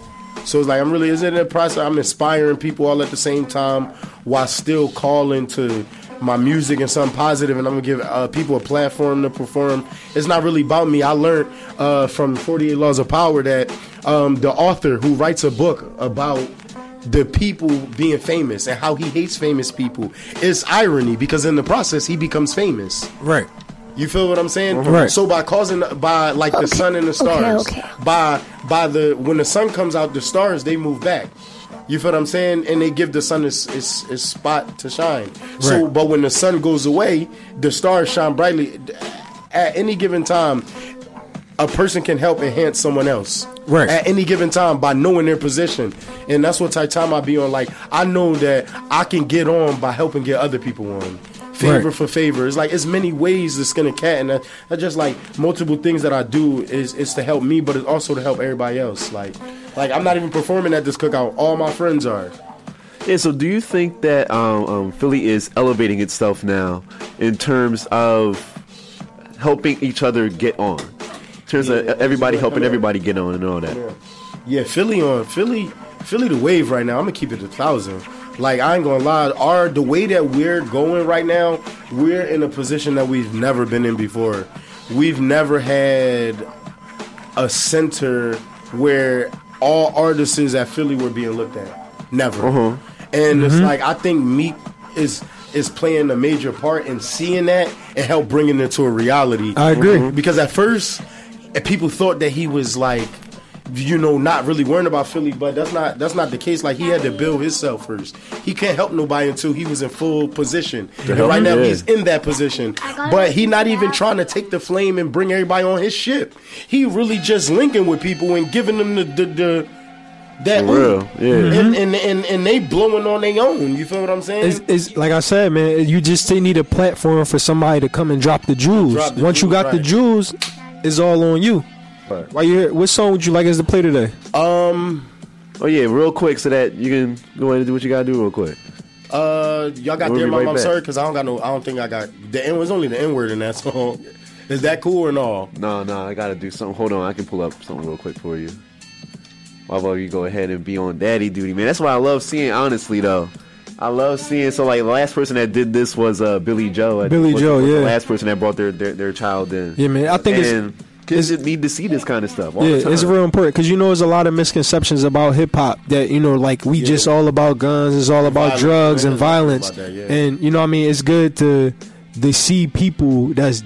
So it's like I'm really is it in the process? I'm inspiring people all at the same time while still calling to my music and something positive, and I'm gonna give uh, people a platform to perform. It's not really about me. I learned uh, from 48 Laws of Power that um, the author who writes a book about the people being famous and how he hates famous people is irony because in the process he becomes famous.
Right.
You feel what I'm saying?
Right.
So by causing by like the sun and the stars,
okay.
by by the when the sun comes out, the stars they move back. You feel what I'm saying? And they give the sun its its, its spot to shine. So, but when the sun goes away, the stars shine brightly. At any given time, a person can help enhance someone else.
Right.
At any given time by knowing their position. And that's what type time I be on. Like I know that I can get on by helping get other people on. Favor
Right.
for favor. It's like it's many ways to skin a cat and that, that's just like multiple things that I do is is to help me but it's also to help everybody else. Like like I'm not even performing at this cookout. All my friends are.
Yeah. So, do you think that um, um, Philly is elevating itself now in terms of helping each other get on? In terms
Yeah,
of everybody helping everybody get on and all that.
Yeah, Philly on Philly, Philly the wave right now. I'm gonna keep it a thousand. Like I ain't gonna lie, our the way that we're going right now, we're in a position that we've never been in before. We've never had a center where all artists at Philly were being looked at. Never. Uh-huh. And it's mm-hmm. like I think Meek is is playing a major part in seeing that and help bringing it to a reality.
I agree.
Because at first, people thought that he was like, you know, not really worrying about Philly, but that's not that's not the case. Like he had to build himself first. He can't help nobody until he was in full position. And right
him,
now
yeah.
he's in that position, but
it.
he not even trying to take the flame and bring everybody on his ship. He really just linking with people and giving them the the. the that
For real, yeah.
and, mm-hmm. and and and they blowing on their own. You feel what I'm saying?
It's, it's like I said, man. You just need a platform for somebody to come and drop the jewels.
Drop the
Once you
jewels,
got the jewels, it's all on you.
Right.
Why you? here? What song would you like us to play today?
um,
Oh yeah, real quick, so that you can go ahead and do what you gotta do real quick.
uh, y'all got
We'll
their
be
mom.
right
I'm sorry because I don't got no. I don't think I got the N was only the N word in that song. Is that cool or no?
No, no, I gotta do something. Hold on, I can pull up something real quick for you. why about you go ahead and be on daddy duty, man? That's what I love seeing. Honestly, though, I love seeing. So like the last person that did this was uh, Billy Joe.
Billy
was-
Joe,
was
yeah.
The last person that brought their their, their child in.
Yeah, man, I think it's-
and kids just need to see this kind of stuff. All
Yeah,
the time.
it's real important because you know there's a lot of misconceptions about hip hop that you know like we just all about guns, it's all about
Violence,
drugs
man,
and violence,
that, yeah.
and you know what I mean it's good to to see people that's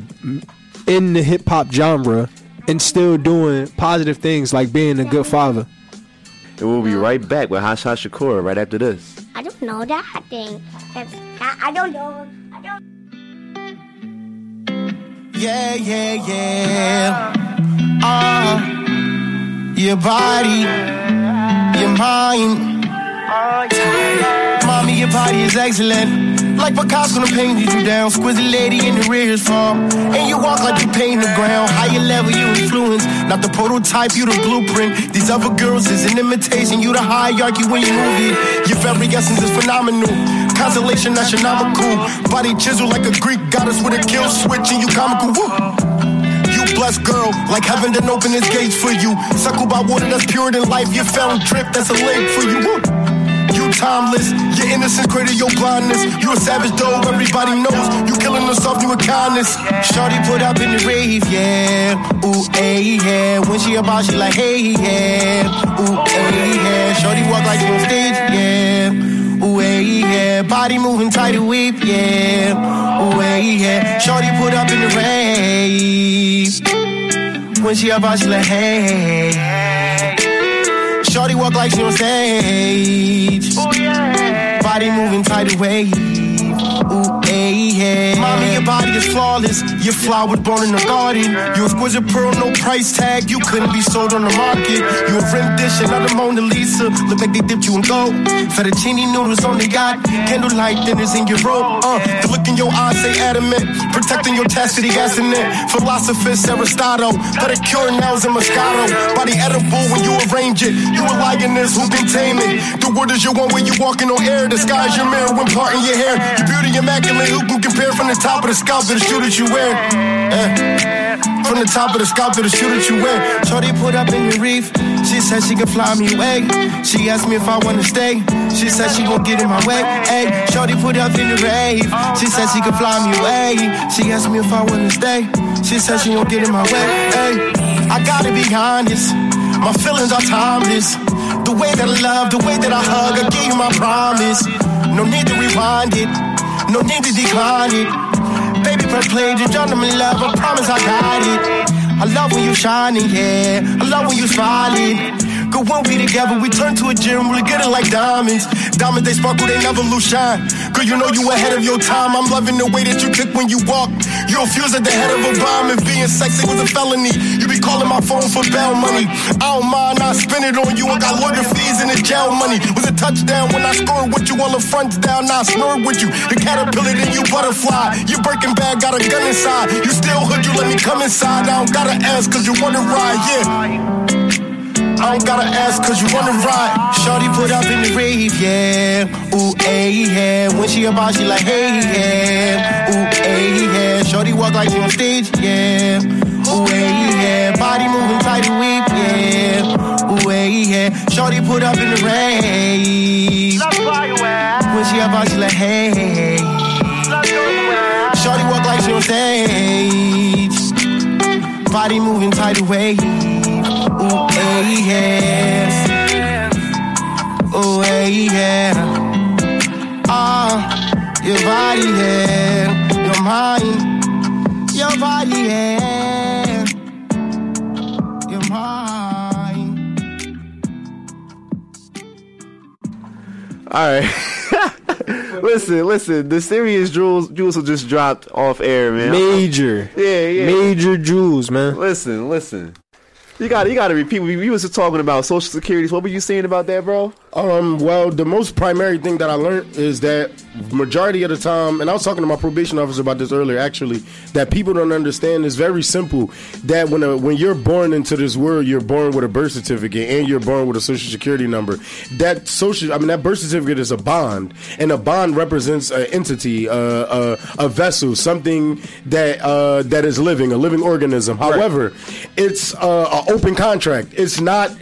in the hip hop genre and still doing positive things like being a good father.
And we'll be right back with Hotshot Shakor right after this.
I don't know that thing. It's, I, I don't know. I don't.
Yeah, yeah, yeah. Uh, your body, your mind. Mommy, your body is excellent. Like Picasso gonna painted you down. Squizzy lady in the rear's farm. And you walk like you paint the ground. Higher level, you influence. Not the prototype, you the blueprint. These other girls is an imitation. You the hierarchy when you move it. Your very essence is phenomenal. Constellation astronomical. Body chiseled like a Greek goddess with a kill switch. And you comical. Woo. You blessed girl, like heaven didn't open its gates for you. Suckled by water that's purer than life. You found drip that's a lake for you. Woo. You timeless, your innocence created your blindness. You a savage though, everybody knows. You killing yourself, you a kindness. Shorty put up in the rave, yeah. Ooh, hey, yeah. When she about, she like, hey, yeah. Ooh, hey, yeah. Shorty walk like she on stage, yeah. Ooh, yeah. Body moving tight to weep, yeah. Ooh, yeah. Shorty put up in the rave. When she about, she like, hey. Shorty walk like she on stage. Oh, Body moving tight away. Ooh, hey, yeah. Mommy, your body is flawless. Your flowers born in the garden. You exquisite pearl, no price tag. You couldn't be sold on the market. You a rendition of the Mona Lisa. Look like they dipped you in gold. Fettuccine noodles on the yacht. Candlelight dinners in your robe. Uh, the look in your eyes say adamant. Protecting your chastity, gas in it. Philosophist Aristotle. Pedicure nails and Moscato. Body edible when you arrange it. You a lioness who can tame it. The word is your one when you walking on air. The sky's your mirror when parting your hair. Your beauty immaculate. Who can compare from the top of the scalp to the shoe that you wear? Eh. From the top of the scalp to the shoe that you wear. Shorty put up in your reef. She said she could fly me away. She asked me if I wanna stay. She said she gon' get in my way. Hey, Shorty put up in the rave. She said she could fly me away. She asked me if I wanna stay. She said she gon' get in my way. Hey, I gotta be honest. My feelings are timeless. The way that I love, the way that I hug, I gave you my promise. No need to rewind it. No need to decline it. Baby, press play, just them in love. I promise I got it. I love when you shining, yeah. I love when you smiling. Good when we together, we turn to a we get it like diamonds. Diamonds, they sparkle, they never lose shine. Girl, you know you ahead of your time. I'm loving the way that you kick when you walk. You're fuse at the head of a bomb, and being sexy was a felony. You be calling my phone for bail money. I don't mind, I spend it on you. I got lawyer fees and the jail money. Was a touchdown when I scored with you on the front down. I snore with you. The caterpillar, then you butterfly. You breaking bad, got a gun inside. You still hood, you let me come inside. I don't gotta ask, cause you wanna ride, yeah. I don't gotta ask cause you wanna ride. Shorty put up in the rave, yeah. Ooh, hey, yeah. When she about, she like, hey, yeah. Ooh, hey, yeah. Shorty walk like she on stage, yeah. Ooh, yeah. Body moving tight and weep, yeah. Ooh, yeah. Shorty put up in the rave. When she about, she like, hey. Shorty walk like she on stage. Body moving tight away. Ooh, hey, yeah. Ooh, yeah. Ah, your body, yeah. Your mind. Your body, yeah. Your mind.
All right. listen, listen. The serious Jules Jules just dropped off air, man.
Major,
Yeah, yeah.
major jewels, man.
Listen, listen. You got you got to repeat. We, we was just talking about social securities. What were you saying about that, bro?
Um, well, the most primary thing that I learned is that majority of the time, and I was talking to my probation officer about this earlier, actually, that people don't understand is very simple. That when a, when you're born into this world, you're born with a birth certificate and you're born with a social security number. That social, I mean, that birth certificate is a bond, and a bond represents an entity, uh, uh, a vessel, something that uh, that is living, a living organism. However, it's uh, an open contract. It's not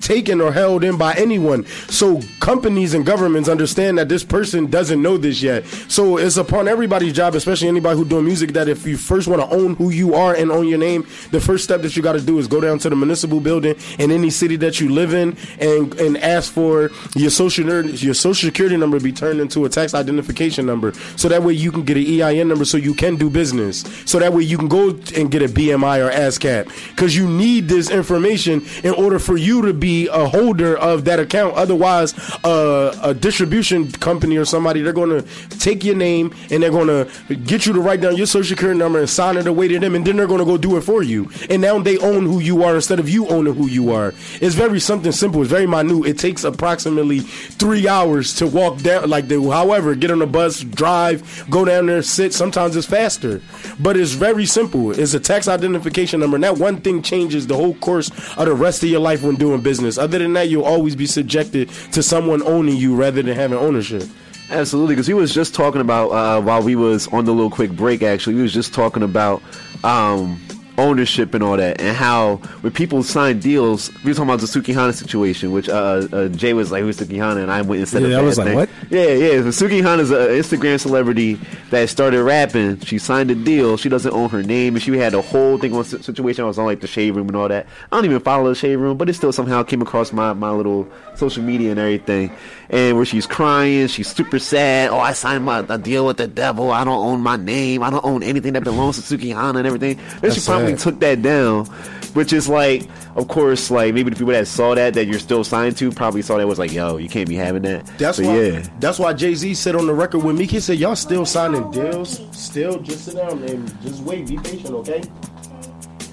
taken or held in by anyone. So companies and governments understand that this person doesn't know this yet. So it's upon everybody's job, especially anybody who doing music, that if you first want to own who you are and own your name, the first step that you got to do is go down to the municipal building in any city that you live in and and ask for your social your social security number be turned into a tax identification number, so that way you can get an EIN number, so you can do business. So that way you can go and get a BMI or ASCAP because you need this information in order for you to be a holder of that account. Otherwise, uh, a distribution company or somebody they're going to take your name and they're going to get you to write down your social security number and sign it away to them, and then they're going to go do it for you. And now they own who you are instead of you owning who you are. It's very something simple. It's very minute. It takes approximately three hours to walk down, like the, however, get on a bus, drive, go down there, sit. Sometimes it's faster, but it's very simple. It's a tax identification number, and that one thing changes the whole course of the rest of your life when doing business. Other than that, you'll always be subjected to someone owning you rather than having ownership.
Absolutely, because he was just talking about uh, while we was on the little quick break. Actually, he was just talking about um, ownership and all that, and how when people sign deals, we were talking about the Sukihana situation, which uh, uh, Jay was like, "Who's Sukihana?" and I went and said,
Yeah, I was like,
thing.
"What?"
Yeah, yeah. So is an Instagram celebrity that started rapping. She signed a deal. She doesn't own her name, and she had a whole thing on si- situation. I was on like the shade room and all that. I don't even follow the shade room, but it still somehow came across my my little social media and everything. And where she's crying, she's super sad. Oh, I signed my a deal with the devil. I don't own my name. I don't own anything that belongs to Sukihana and everything. Then she
That's
probably took that down, which is like, of course, like maybe the people that saw that that you're still signed to probably saw that was like, yo, you can't be having that.
That's
But
why.
yeah.
That's why Jay Z said on the record with me. He said, "Y'all still signing deals? Still, just sit down and just wait. Be patient, okay?"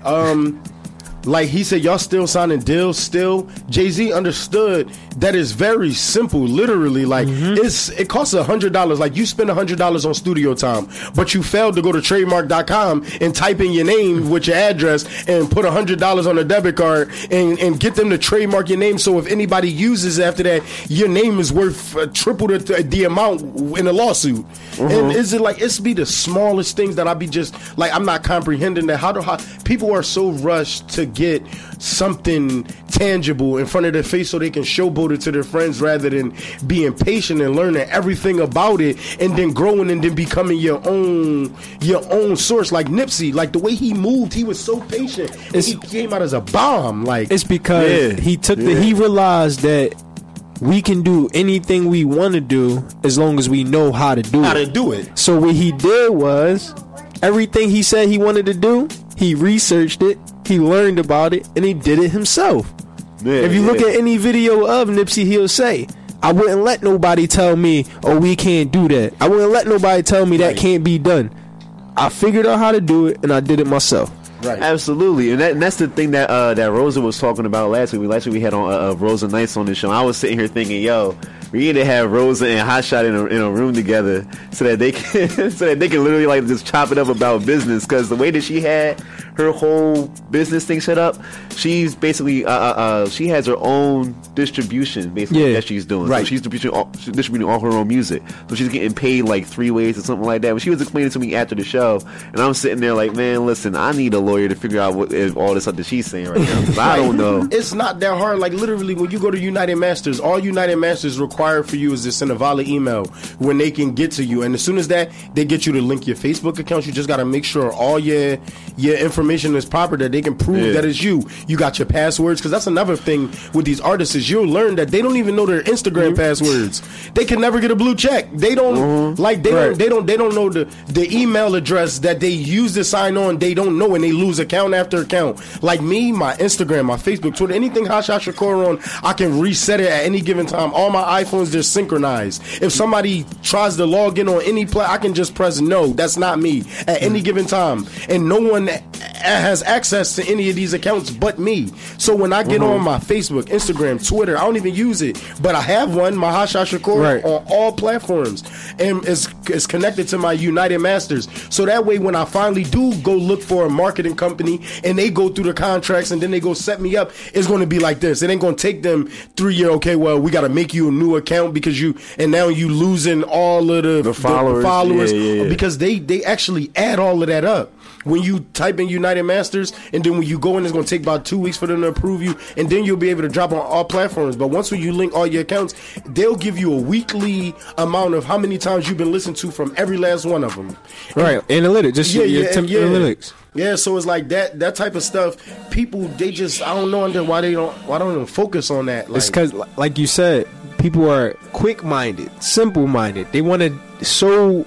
Um, like he said, y'all still signing deals. Still, Jay Z understood that it's very simple. Literally, like it's it costs a hundred dollars. Like you spend a hundred dollars on studio time, but you failed to go to trademark.com and type in your name with your address and put a hundred dollars on a debit card and and get them to trademark your name. So if anybody uses after that, your name is worth uh, triple the, the amount in a lawsuit. And is it like it's be the smallest things that I be just like I'm not comprehending that how do how people are so rushed to get something tangible in front of their face so they can showboat it to their friends rather than being patient and learning everything about it and then growing and then becoming your own your own source like Nipsey like the way he moved he was so patient and
It's-
he came out as a bomb like
It's because
Yeah.
he took
Yeah.
the he realized that we can do anything we want to do as long as we know how to do
how
it.
to do it
So what he did was everything he said he wanted to do, he researched it, he learned about it, and he did it himself.
Yeah,
if you look at any video of Nipsey, he'll say, I wouldn't let nobody tell me, oh, we can't do that. I wouldn't let nobody tell me that
Right.
can't be done. I figured out how to do it, and I did it myself.
right
Absolutely, and, that, and that's the thing that uh, that Rosa was talking about last week. Last week we had on uh, uh, Rosa Nights on the show. I was sitting here thinking, yo, we need to have Rosa and Hotshot in a, in a room together so that they can so that they can literally like just chop it up about business. Because the way that she had her whole business thing set up, she's basically uh, uh, uh, she has her own distribution basically
Yeah.
that she's doing.
Right.
So she's distributing all, she's distributing all her own music. So she's getting paid like three ways or something like that. But she was explaining to me after the show, and I'm sitting there like, man, listen, I need a lawyer to figure out what if all this stuff that she's saying right now. 'cause I don't know.
It's not that hard. Like literally, when you go to United Masters, all United Masters require for you is to send a valid email when they can get to you. And as soon as that, they get you to link your Facebook account. You just got to make sure all your your information is proper, that they can prove
Yeah.
that it's you. You got your passwords, because that's another thing with these artists is you'll learn that they don't even know their Instagram mm-hmm. passwords. They can never get a blue check. They don't mm-hmm. like they don't they don't they don't know the the email address that they use to sign on. They don't know, and they lose account after account. Like me, my Instagram, my Facebook, Twitter, anything Hotshot Shakor on, I can reset it at any given time. All my they're synchronized. If somebody tries to log in on any play, I can just press no. That's not me at any given time, and no one has access to any of these accounts but me. So when I get on mm-hmm. my Facebook, Instagram, Twitter, I don't even use it, but I have one, Mahasha Shakur,
Right.
on all platforms, and it's, it's connected to my United Masters. So that way, when I finally do go look for a marketing company and they go through the contracts and then they go set me up, it's going to be like this. It ain't going to take them three year. Okay, well, we got to make you a new account because you and now you losing all of the, the
followers.
followers
Yeah, yeah, yeah.
because they they actually add all of that up. when you type in United Masters, and then when you go in, it's going to take about two weeks for them to approve you, and then you'll be able to drop on all platforms. But once when you link all your accounts, they'll give you a weekly amount of how many times you've been listened to from every last one of them.
Right, analytics, just
Yeah,
your
yeah,
temp-
yeah.
analytics.
Yeah, so it's like that that type of stuff. People they just I don't know why they don't why don't even focus on that. Like,
It's because, like you said, people are quick minded, simple minded. They want to so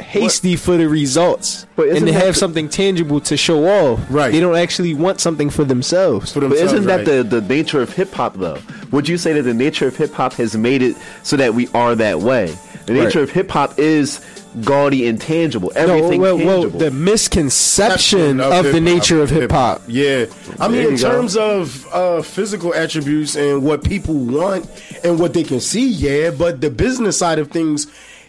hasty for the results,
But
and they have
the-
something tangible to show off.
Right.
They don't actually want something for themselves.
for
But isn't that the, the nature of hip hop, though? Would you say that the nature of hip hop has made it so that we are that way? The nature
Right.
of hip hop is gaudy and tangible. Everything
well, well,
tangible.
the misconception of, the
hip-hop,
nature of hip hop.
Yeah, I mean, in
you go.
terms of uh, physical attributes and what people want and what they can see, yeah. But the business side of things,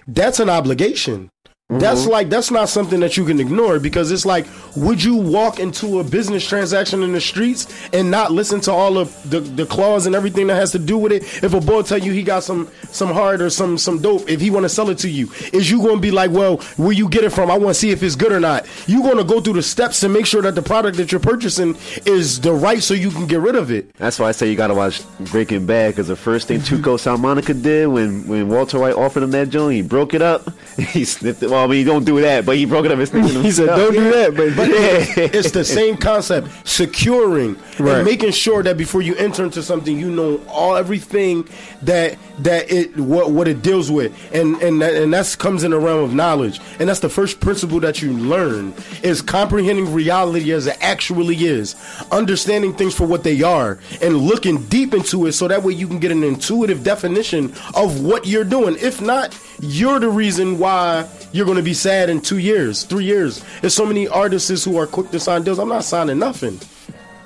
that's an obligation. That's mm-hmm. like that's not something that you can ignore because it's like, would you walk into a business transaction in the streets and not listen to all of the, the clause and everything that has to do with it? If a boy tell you he got some some hard or some some dope, if he want to sell it to you, is you going to be like, well, where you get it from? I want to see if it's good or not. You going to go through the steps to make sure that the product that you're purchasing is the right, so you can get rid of it.
That's why I say you gotta watch Breaking Bad because the first thing Tuco Salamanca did when, when Walter White offered him that joint, he broke it up. He snipped it. Well, I mean, he don't do that, but he broke it up and snipped
He said, "Don't do that," but,
But
Yeah.
it's the same concept: securing
Right.
and making sure that before you enter into something, you know all everything that that it what what it deals with, and and that, and that comes in the realm of knowledge, and that's the first principle that you learn is comprehending reality as it actually is, understanding things for what they are, and looking deep into it, so that way you can get an intuitive definition of what you're doing. If not, you're the reason why you're going to be sad in two years, three years. There's so many artists who are quick to sign deals. I'm not signing nothing.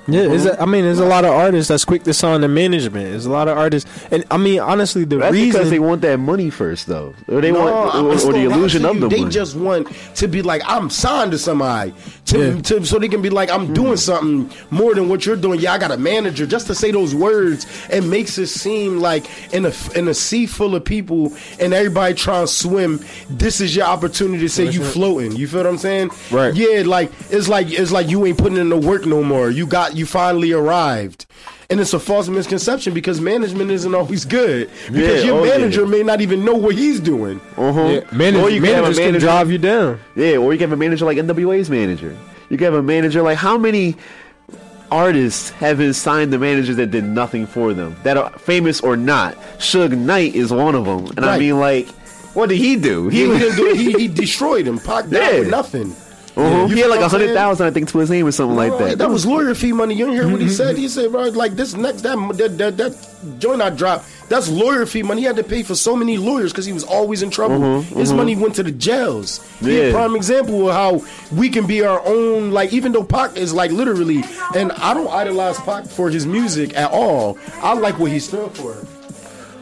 Yeah, is uh-huh. I mean, there's a lot of artists that's quick to sign the management. There's a lot of artists, and I mean, honestly, the
That's because
reason
they want that money first, though, or they
No,
want, or, or the illusion of the
They
money.
just want to be like, I'm signed to somebody, to,
Yeah.
to so they can be like, I'm doing mm. something more than what you're doing. Yeah, I got a manager just to say those words. It makes it seem like in a in a sea full of people and everybody trying to swim. This is your opportunity to say you floating. You feel what I'm saying?
Right.
Yeah, like it's like it's like you ain't putting in the work no more. You got you finally arrived. And it's a false misconception because management isn't always good. Because
Yeah,
your
oh, yeah.
manager may not even know what he's doing.
uh-huh.
yeah, manage,
or you can have a
managers can
manager,
drive you down.
yeah, or you can have a manager like NWA's manager. You can have a manager like how many artists have been signed to managers that did nothing for them, that are famous or not. Suge Knight is one of them, and I mean, like, what did he do?
He, he, didn't do it. he, he destroyed him. Pac died
Yeah.
with nothing.
Uh-huh. He had like
what
a
I'm
hundred
saying?
thousand, I think, to his name or something like that.
That was lawyer fee money. You hear what he said? Mm-hmm. He said, bro, like this next that that that, that joint I dropped. That's lawyer fee money. He had to pay for so many lawyers because he was always in trouble. Uh-huh, his uh-huh. money went to the jails. He a
Yeah.
prime example of how we can be our own. Like even though Pac is like literally, and I don't idolize Pac for his music at all. I like what he stood for.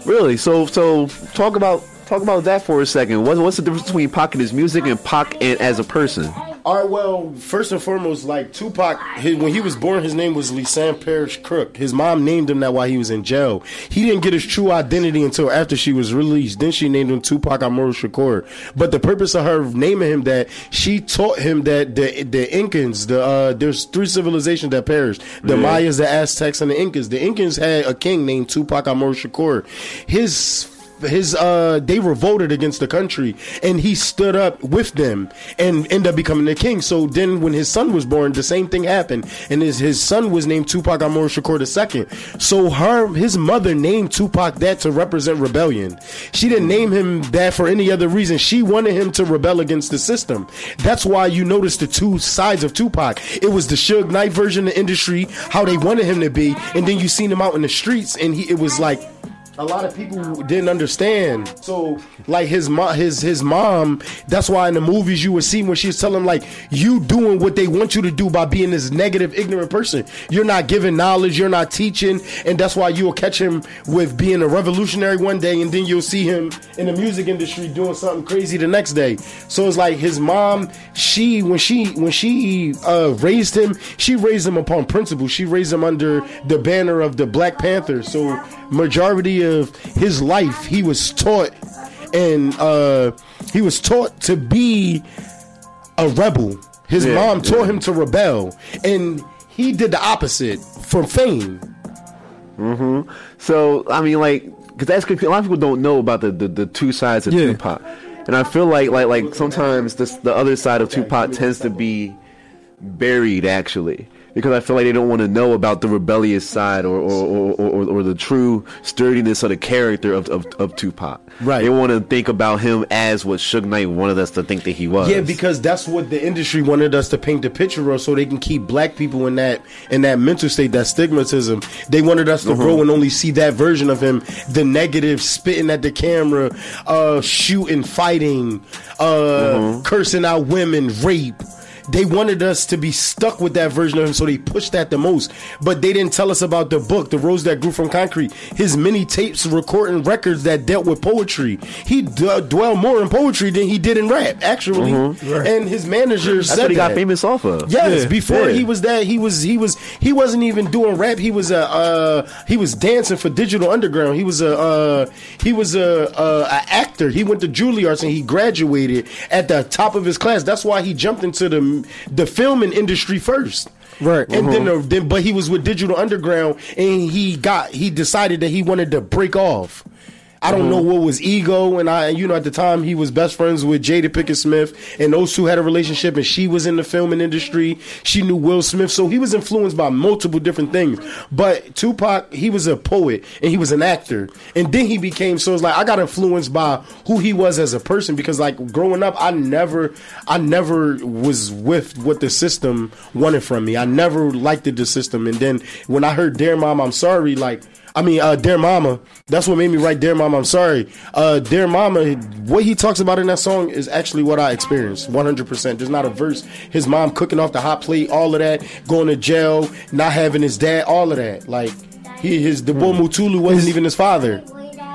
Really? So so talk about talk about that for a second. What, what's the difference between Pac and his music and Pac and as a person?
All right, well, first and foremost, like Tupac, his, when he was born, his name was Lesane Parish Crook. His mom named him that while he was in jail. He didn't get his true identity until after she was released. Then she named him Tupac Amaru Shakur. But the purpose of her naming him that, she taught him that the the Incans, the uh, there's three civilizations that perished: the Mayas, the Aztecs, and the Incas. The Incans had a king named Tupac Amaru Shakur. His his uh they revolted against the country and he stood up with them and ended up becoming the king. So then when his son was born the same thing happened. And his his son was named Tupac Amaru Shakur II so her his mother named Tupac that to represent rebellion. She didn't name him that for any other reason. She wanted him to rebel against the system. That's why you notice the two sides of Tupac. It was the Suge Knight version of the industry how they wanted him to be and then you seen him out in the streets and he it was like a lot of people didn't understand. So, like his mom, his his mom. That's why in the movies you would see when she's telling like, "You doing what they want you to do by being this negative, ignorant person. You're not giving knowledge. You're not teaching." And that's why you will catch him with being a revolutionary one day, and then you'll see him in the music industry doing something crazy the next day. So it's like his mom. She when she when she uh, raised him, she raised him upon principle. She raised him under the banner of the Black Panther. So majority of his life, he was taught and uh, he was taught to be a rebel. His
Yeah,
mom taught
yeah.
him to rebel, and he did the opposite for fame.
So I mean, like, because that's a lot of people don't know about the, the, the two sides of
Yeah.
Tupac, and I feel like like like sometimes this the other side of Tupac tends to be buried actually. Because I feel like they don't want to know about the rebellious side or or, or, or, or the true sturdiness of the character of, of, of Tupac.
Right.
They want to think about him as what Suge Knight wanted us to think that he was.
Yeah, because that's what the industry wanted us to paint the picture of, so they can keep black people in that in that mental state, that stigmatism. They wanted us to grow and only see that version of him, the negative, spitting at the camera, uh, shooting, fighting, uh, cursing out women, rape. They wanted us to be stuck with that version of him, so they pushed that the most. But they didn't tell us about the book, The Rose That Grew from Concrete. His many tapes recording records that dealt with poetry. He d- dwelled more in poetry than he did in rap, actually. And his manager
that's
said
what he got famous off of.
Yes,
Yeah.
before
Yeah.
he was that, he was he was he wasn't even doing rap. He was a uh, he was dancing for Digital Underground. He was a uh, he was a, a, a actor. He went to Juilliard and he graduated at the top of his class. That's why he jumped into the the filming industry first.
Right.
and then, mm-hmm. the, then but he was with Digital Underground, and he got he decided that he wanted to break off. I don't know mm-hmm. what was ego, and I, you know, at the time he was best friends with Jada Pinkett Smith, and those two had a relationship, and she was in the filming industry. She knew Will Smith, so he was influenced by multiple different things. But Tupac, he was a poet and he was an actor, and then he became. So it's like I got influenced by who he was as a person because, like, growing up, I never, I never was with what the system wanted from me. I never liked the system, and then when I heard "Dear Mom, I'm Sorry," like. I mean, uh, Dear Mama. That's what made me write Dear Mama. I'm sorry. Uh, Dear Mama, what he talks about in that song is actually what I experienced 100%. There's not a verse. His mom cooking off the hot plate, all of that, going to jail, not having his dad, all of that. Like, he, his, the boy Mutulu wasn't even his father.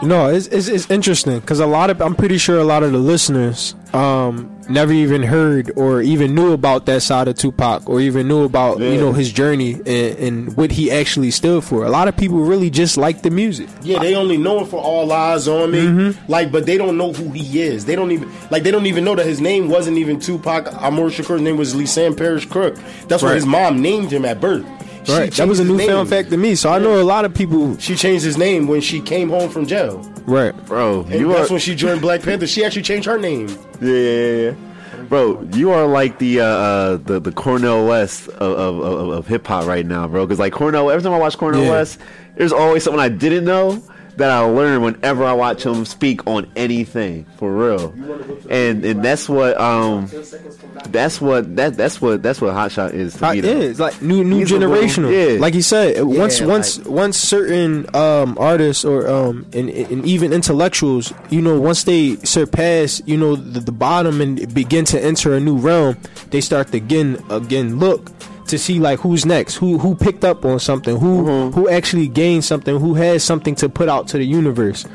No, it's it's, it's interesting because a lot of I'm pretty sure a lot of the listeners um never even heard or even knew about that side of Tupac or even knew about you know his journey and, and what he actually stood for. A lot of people really just like the music.
Yeah, they only know him for all eyes on me.
Mm-hmm.
Like, but they don't know who he is. They don't even like. They don't even know that his name wasn't even Tupac Amaru Shakur's name was Lesane Parish Crook. That's what his mom named him at birth. She
Right, that was a
changed his
newfound fact to me. So I know a lot of people.
She changed his name when she came home from jail.
Right,
bro.
And
You
that's
are
when she joined Black Panther. She actually changed her name.
Yeah, yeah, yeah. Bro, you are like the uh, uh the the Cornel West of of, of, of hip hop right now, bro. Because like Cornel, every time I watch Cornel
Yeah.
West, there's always something I didn't know that I learn whenever I watch him speak on anything for real. And and that's what um that's what that that's what that's what Hotshot is to me.
yeah,
though.
it's like new new
He's a little-
generational.
yeah.
Like you said, once
Yeah,
once once certain um, artists or um, and, and even intellectuals, you know, once they surpass, you know, the, the bottom and begin to enter a new realm, they start to again again look to see like who's next, who who picked up on something, who
Mm-hmm.
who actually gained something, who has something to put out to the universe.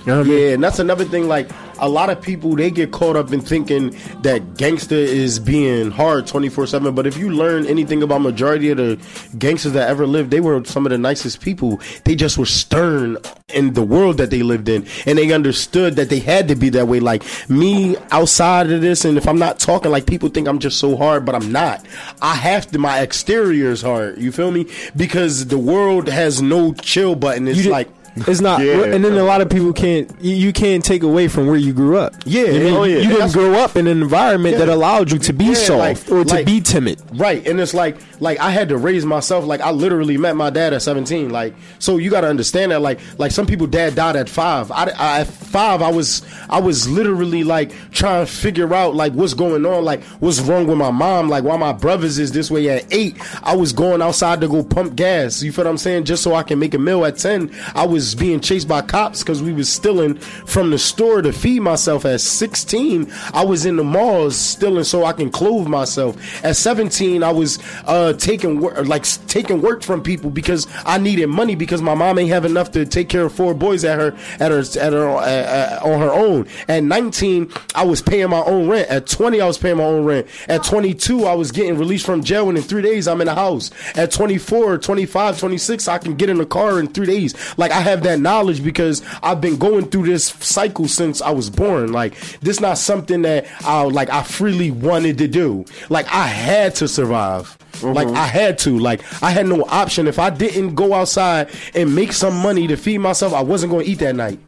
You know what I mean?
Yeah, and that's another thing. Like a lot of people, they get caught up in thinking that gangster is being hard twenty four seven. But if you learn anything about majority of the gangsters that ever lived, they were some of the nicest people. They just were stern in the world that they lived in, and they understood that they had to be that way. Like me, outside of this, and if I'm not talking, like people think I'm just so hard, but I'm not. I have to. My exterior is hard. You feel me? Because the world has no chill button. It's like.
It's not,
Yeah.
and then a lot of people can't. You, you can't take away from where you grew up.
Yeah,
I mean,
oh, yeah.
you didn't
That's-
grow up in an environment that allowed you to be
Yeah,
soft
like-
or to
like-
be timid.
Right, and it's like like I had to raise myself. Like I literally met my dad at seventeen. Like so, you got to understand that. Like like some people dad died at five. I, I at five I was I was literally like trying to figure out like what's going on. Like what's wrong with my mom. Like why my brothers is this way. At eight, I was going outside to go pump gas. You feel what I'm saying? Just so I can make a meal. At ten, I was being chased by cops because we was stealing from the store to feed myself. At sixteen, I was in the malls stealing so I can clothe myself. At 17, I was uh, taking work, like taking work from people because I needed money because my mom ain't have enough to take care of four boys at her at her at her uh, uh, on her own. At 19, I was paying my own rent. At 20, I was paying my own rent. At 22, I was getting released from jail, and in three days, I'm in a house. At 24, 25, 26, I can get in a car in three days. Like I have that knowledge because I've been going through this cycle since I was born. Like this not something that I like I freely wanted to do. Like I had to survive. Like mm-hmm. I had to. Like I had no option. If I didn't go outside and make some money to feed myself, I wasn't going to eat that night.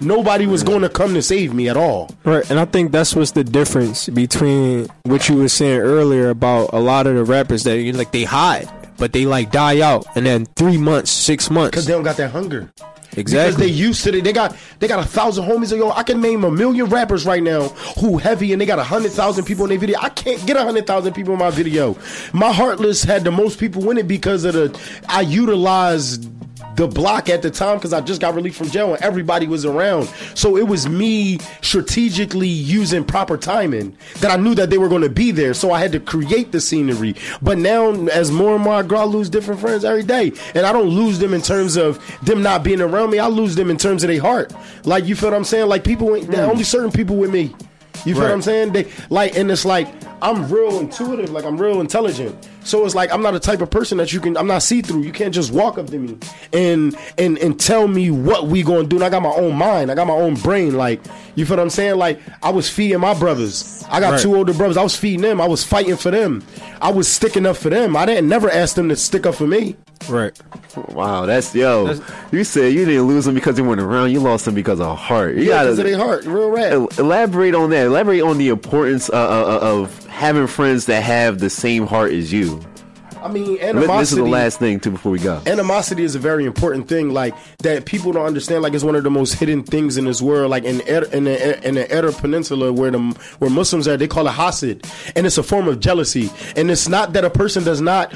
Nobody was going to come to save me at all.
Right, and I think that's what's the difference between what you were saying earlier about a lot of the rappers that you like they hide, but they like die out, and then three months, six months,
because they don't got that hunger.
Exactly.
Because they used to it. They got they got a thousand homies. Yo, I can name a million rappers right now who heavy and they got a hundred thousand people in their video. I can't get a hundred thousand people in my video. My Heartless had the most people in it because of the I utilized the block at the time because I just got released from jail and everybody was around. So it was me strategically using proper timing that I knew that they were going to be there. So I had to create the scenery. But now, as more and more I grow, I lose different friends every day. And I don't lose them in terms of them not being around me. I lose them in terms of their heart. Like, you feel what I'm saying? Like, people, ain't hmm. only certain people with me. You feel what I'm saying? They like, and it's like I'm real intuitive, like I'm real intelligent. So it's like I'm not a type of person that you can. I'm not see through. You can't just walk up to me and and and tell me what we gonna do. And I got my own mind. I got my own brain. Like you feel what I'm saying? Like I was feeding my brothers. I got
Right.
two older brothers. I was feeding them. I was fighting for them. I was sticking up for them. I didn't never ask them to stick up for me.
right.
Wow, that's yo. you said you didn't lose them because they weren't around. You lost them because of heart. You
Yeah, because
gotta
of their heart, real rap.
elaborate on that. Elaborate on the importance uh, uh, of having friends that have the same heart as you.
I mean, animosity.
This is the last thing too before we go.
animosity is a very important thing like that people don't understand like it's one of the most hidden things in this world like in Ed- in the, in the Arab Peninsula where the where Muslims are they call it hasad and it's a form of jealousy and it's not that a person does not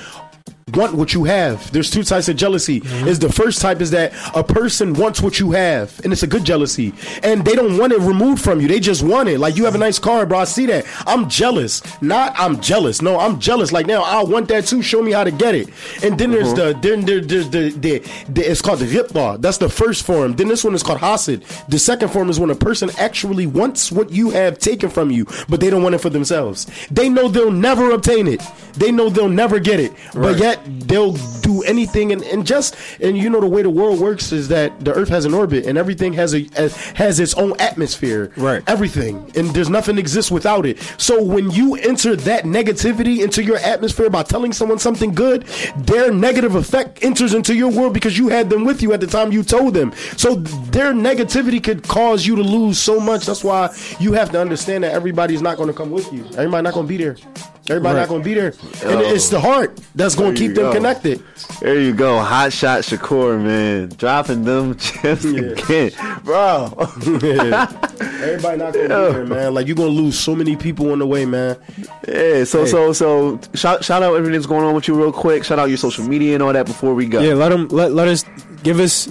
want what you have. There's two types of jealousy. Mm-hmm. Is the first type is that a person wants what you have and it's a good jealousy. And they don't want it removed from you. They just want it. Like you have a nice car bro. I see that. I'm jealous. Not i'm jealous. No i'm jealous. Like now i want that too. Show me how to get it. And then there's mm-hmm. the then there, there's the, the, the it's called the ghibta that's the first form. Then this one is called hasad. The second form is when a person actually wants what you have taken from you but they don't want it for themselves. They know they'll never obtain it. They know they'll never get it. But yet they'll do anything and, and just and you know the way the world works is that the earth has an orbit and everything has a has its own atmosphere.
Right.
everything. And there's nothing exists without it. So when you enter that negativity into your atmosphere by telling someone something good their negative effect enters into your world because you had them with you at the time you told them. So their negativity could cause you to lose so much. That's why you have to understand that everybody's not going to come with you. Everybody not going to be there everybody
Right.
not going to be there and it's the heart that's going to keep them
go.
connected
There you go, Hotshot Shakor, man, dropping them gems again, bro.
everybody not going to be there man like you're going to lose so many people on the way man
Yeah, so so so shout shout out everything that's going on with you real quick. Shout out your social media and all that before we go.
Yeah, let them let let us give us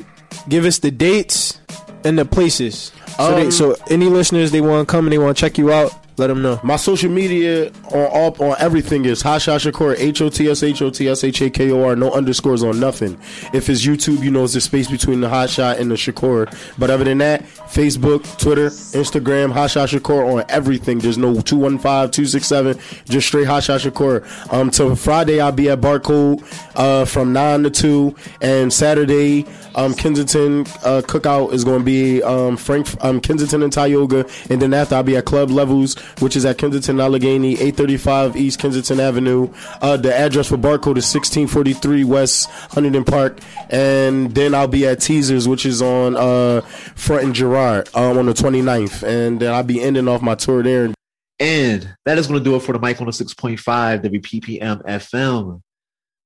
give us the dates and the places. So, they,
Um,
so any listeners they want to come and they want to check you out, let them know.
My social media on all on everything is Hotshot Shakor H O T S H O T S H A K O R. No underscores on nothing. If it's YouTube, you know it's the space between the Hotshot and the Shakor. But other than that, Facebook, Twitter, Instagram, Hotshot Shakor on everything. There's no 215-267, just straight Hotshot Shakor. Um, till Friday I'll be at Barcode uh, from nine to two, and Saturday um, Kensington uh, Cookout is going to be um, Frank um, Kensington and Tioga, and then after I'll be at Club Levels, which is at Kensington Allegheny, 835 East Kensington Avenue. Uh, the address for Barcode is 1643 West Huntington Park, and then I'll be at Teasers, which is on uh, Front and Girard um, on the 29th, and then I'll be ending off my tour there.
And that is going to do it for the Mic 106.5 WPPM FM.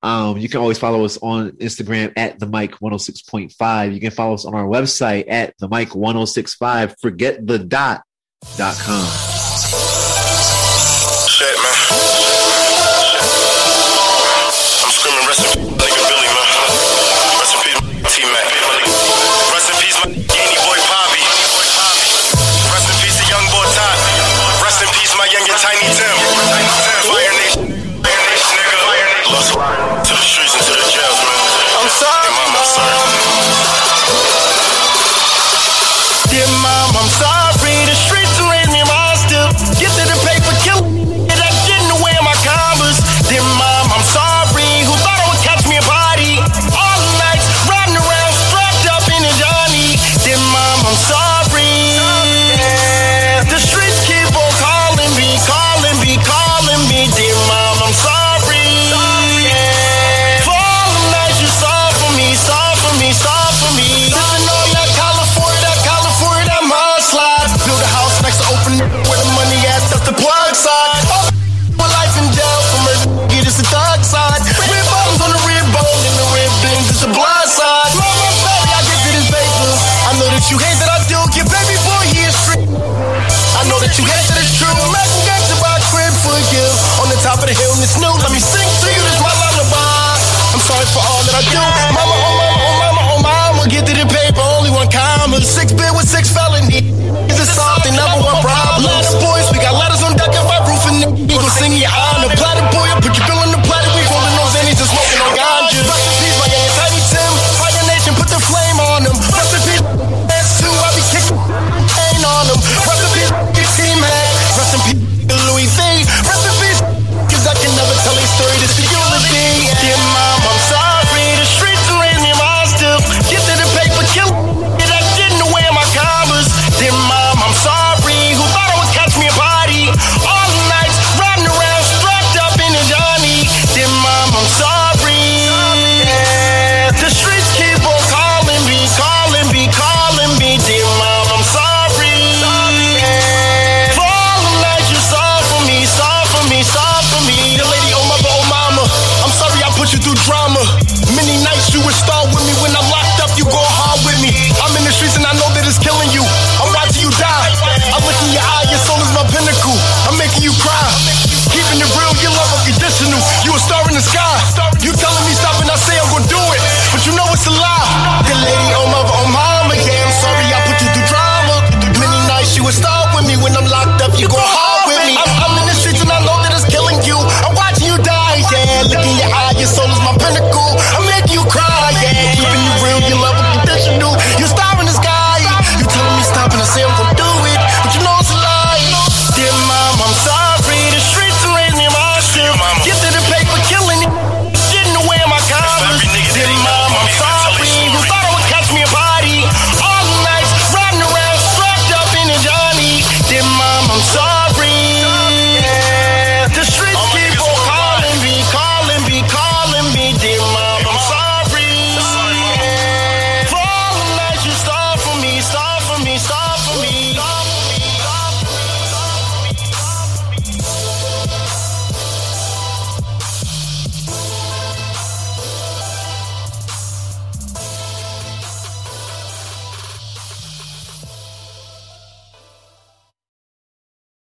Um, you can always follow us on Instagram at the Mic 106.5. You can follow us on our website at the Mic 1065. Forget the dot dot com.
Shit, man. I'm screaming rest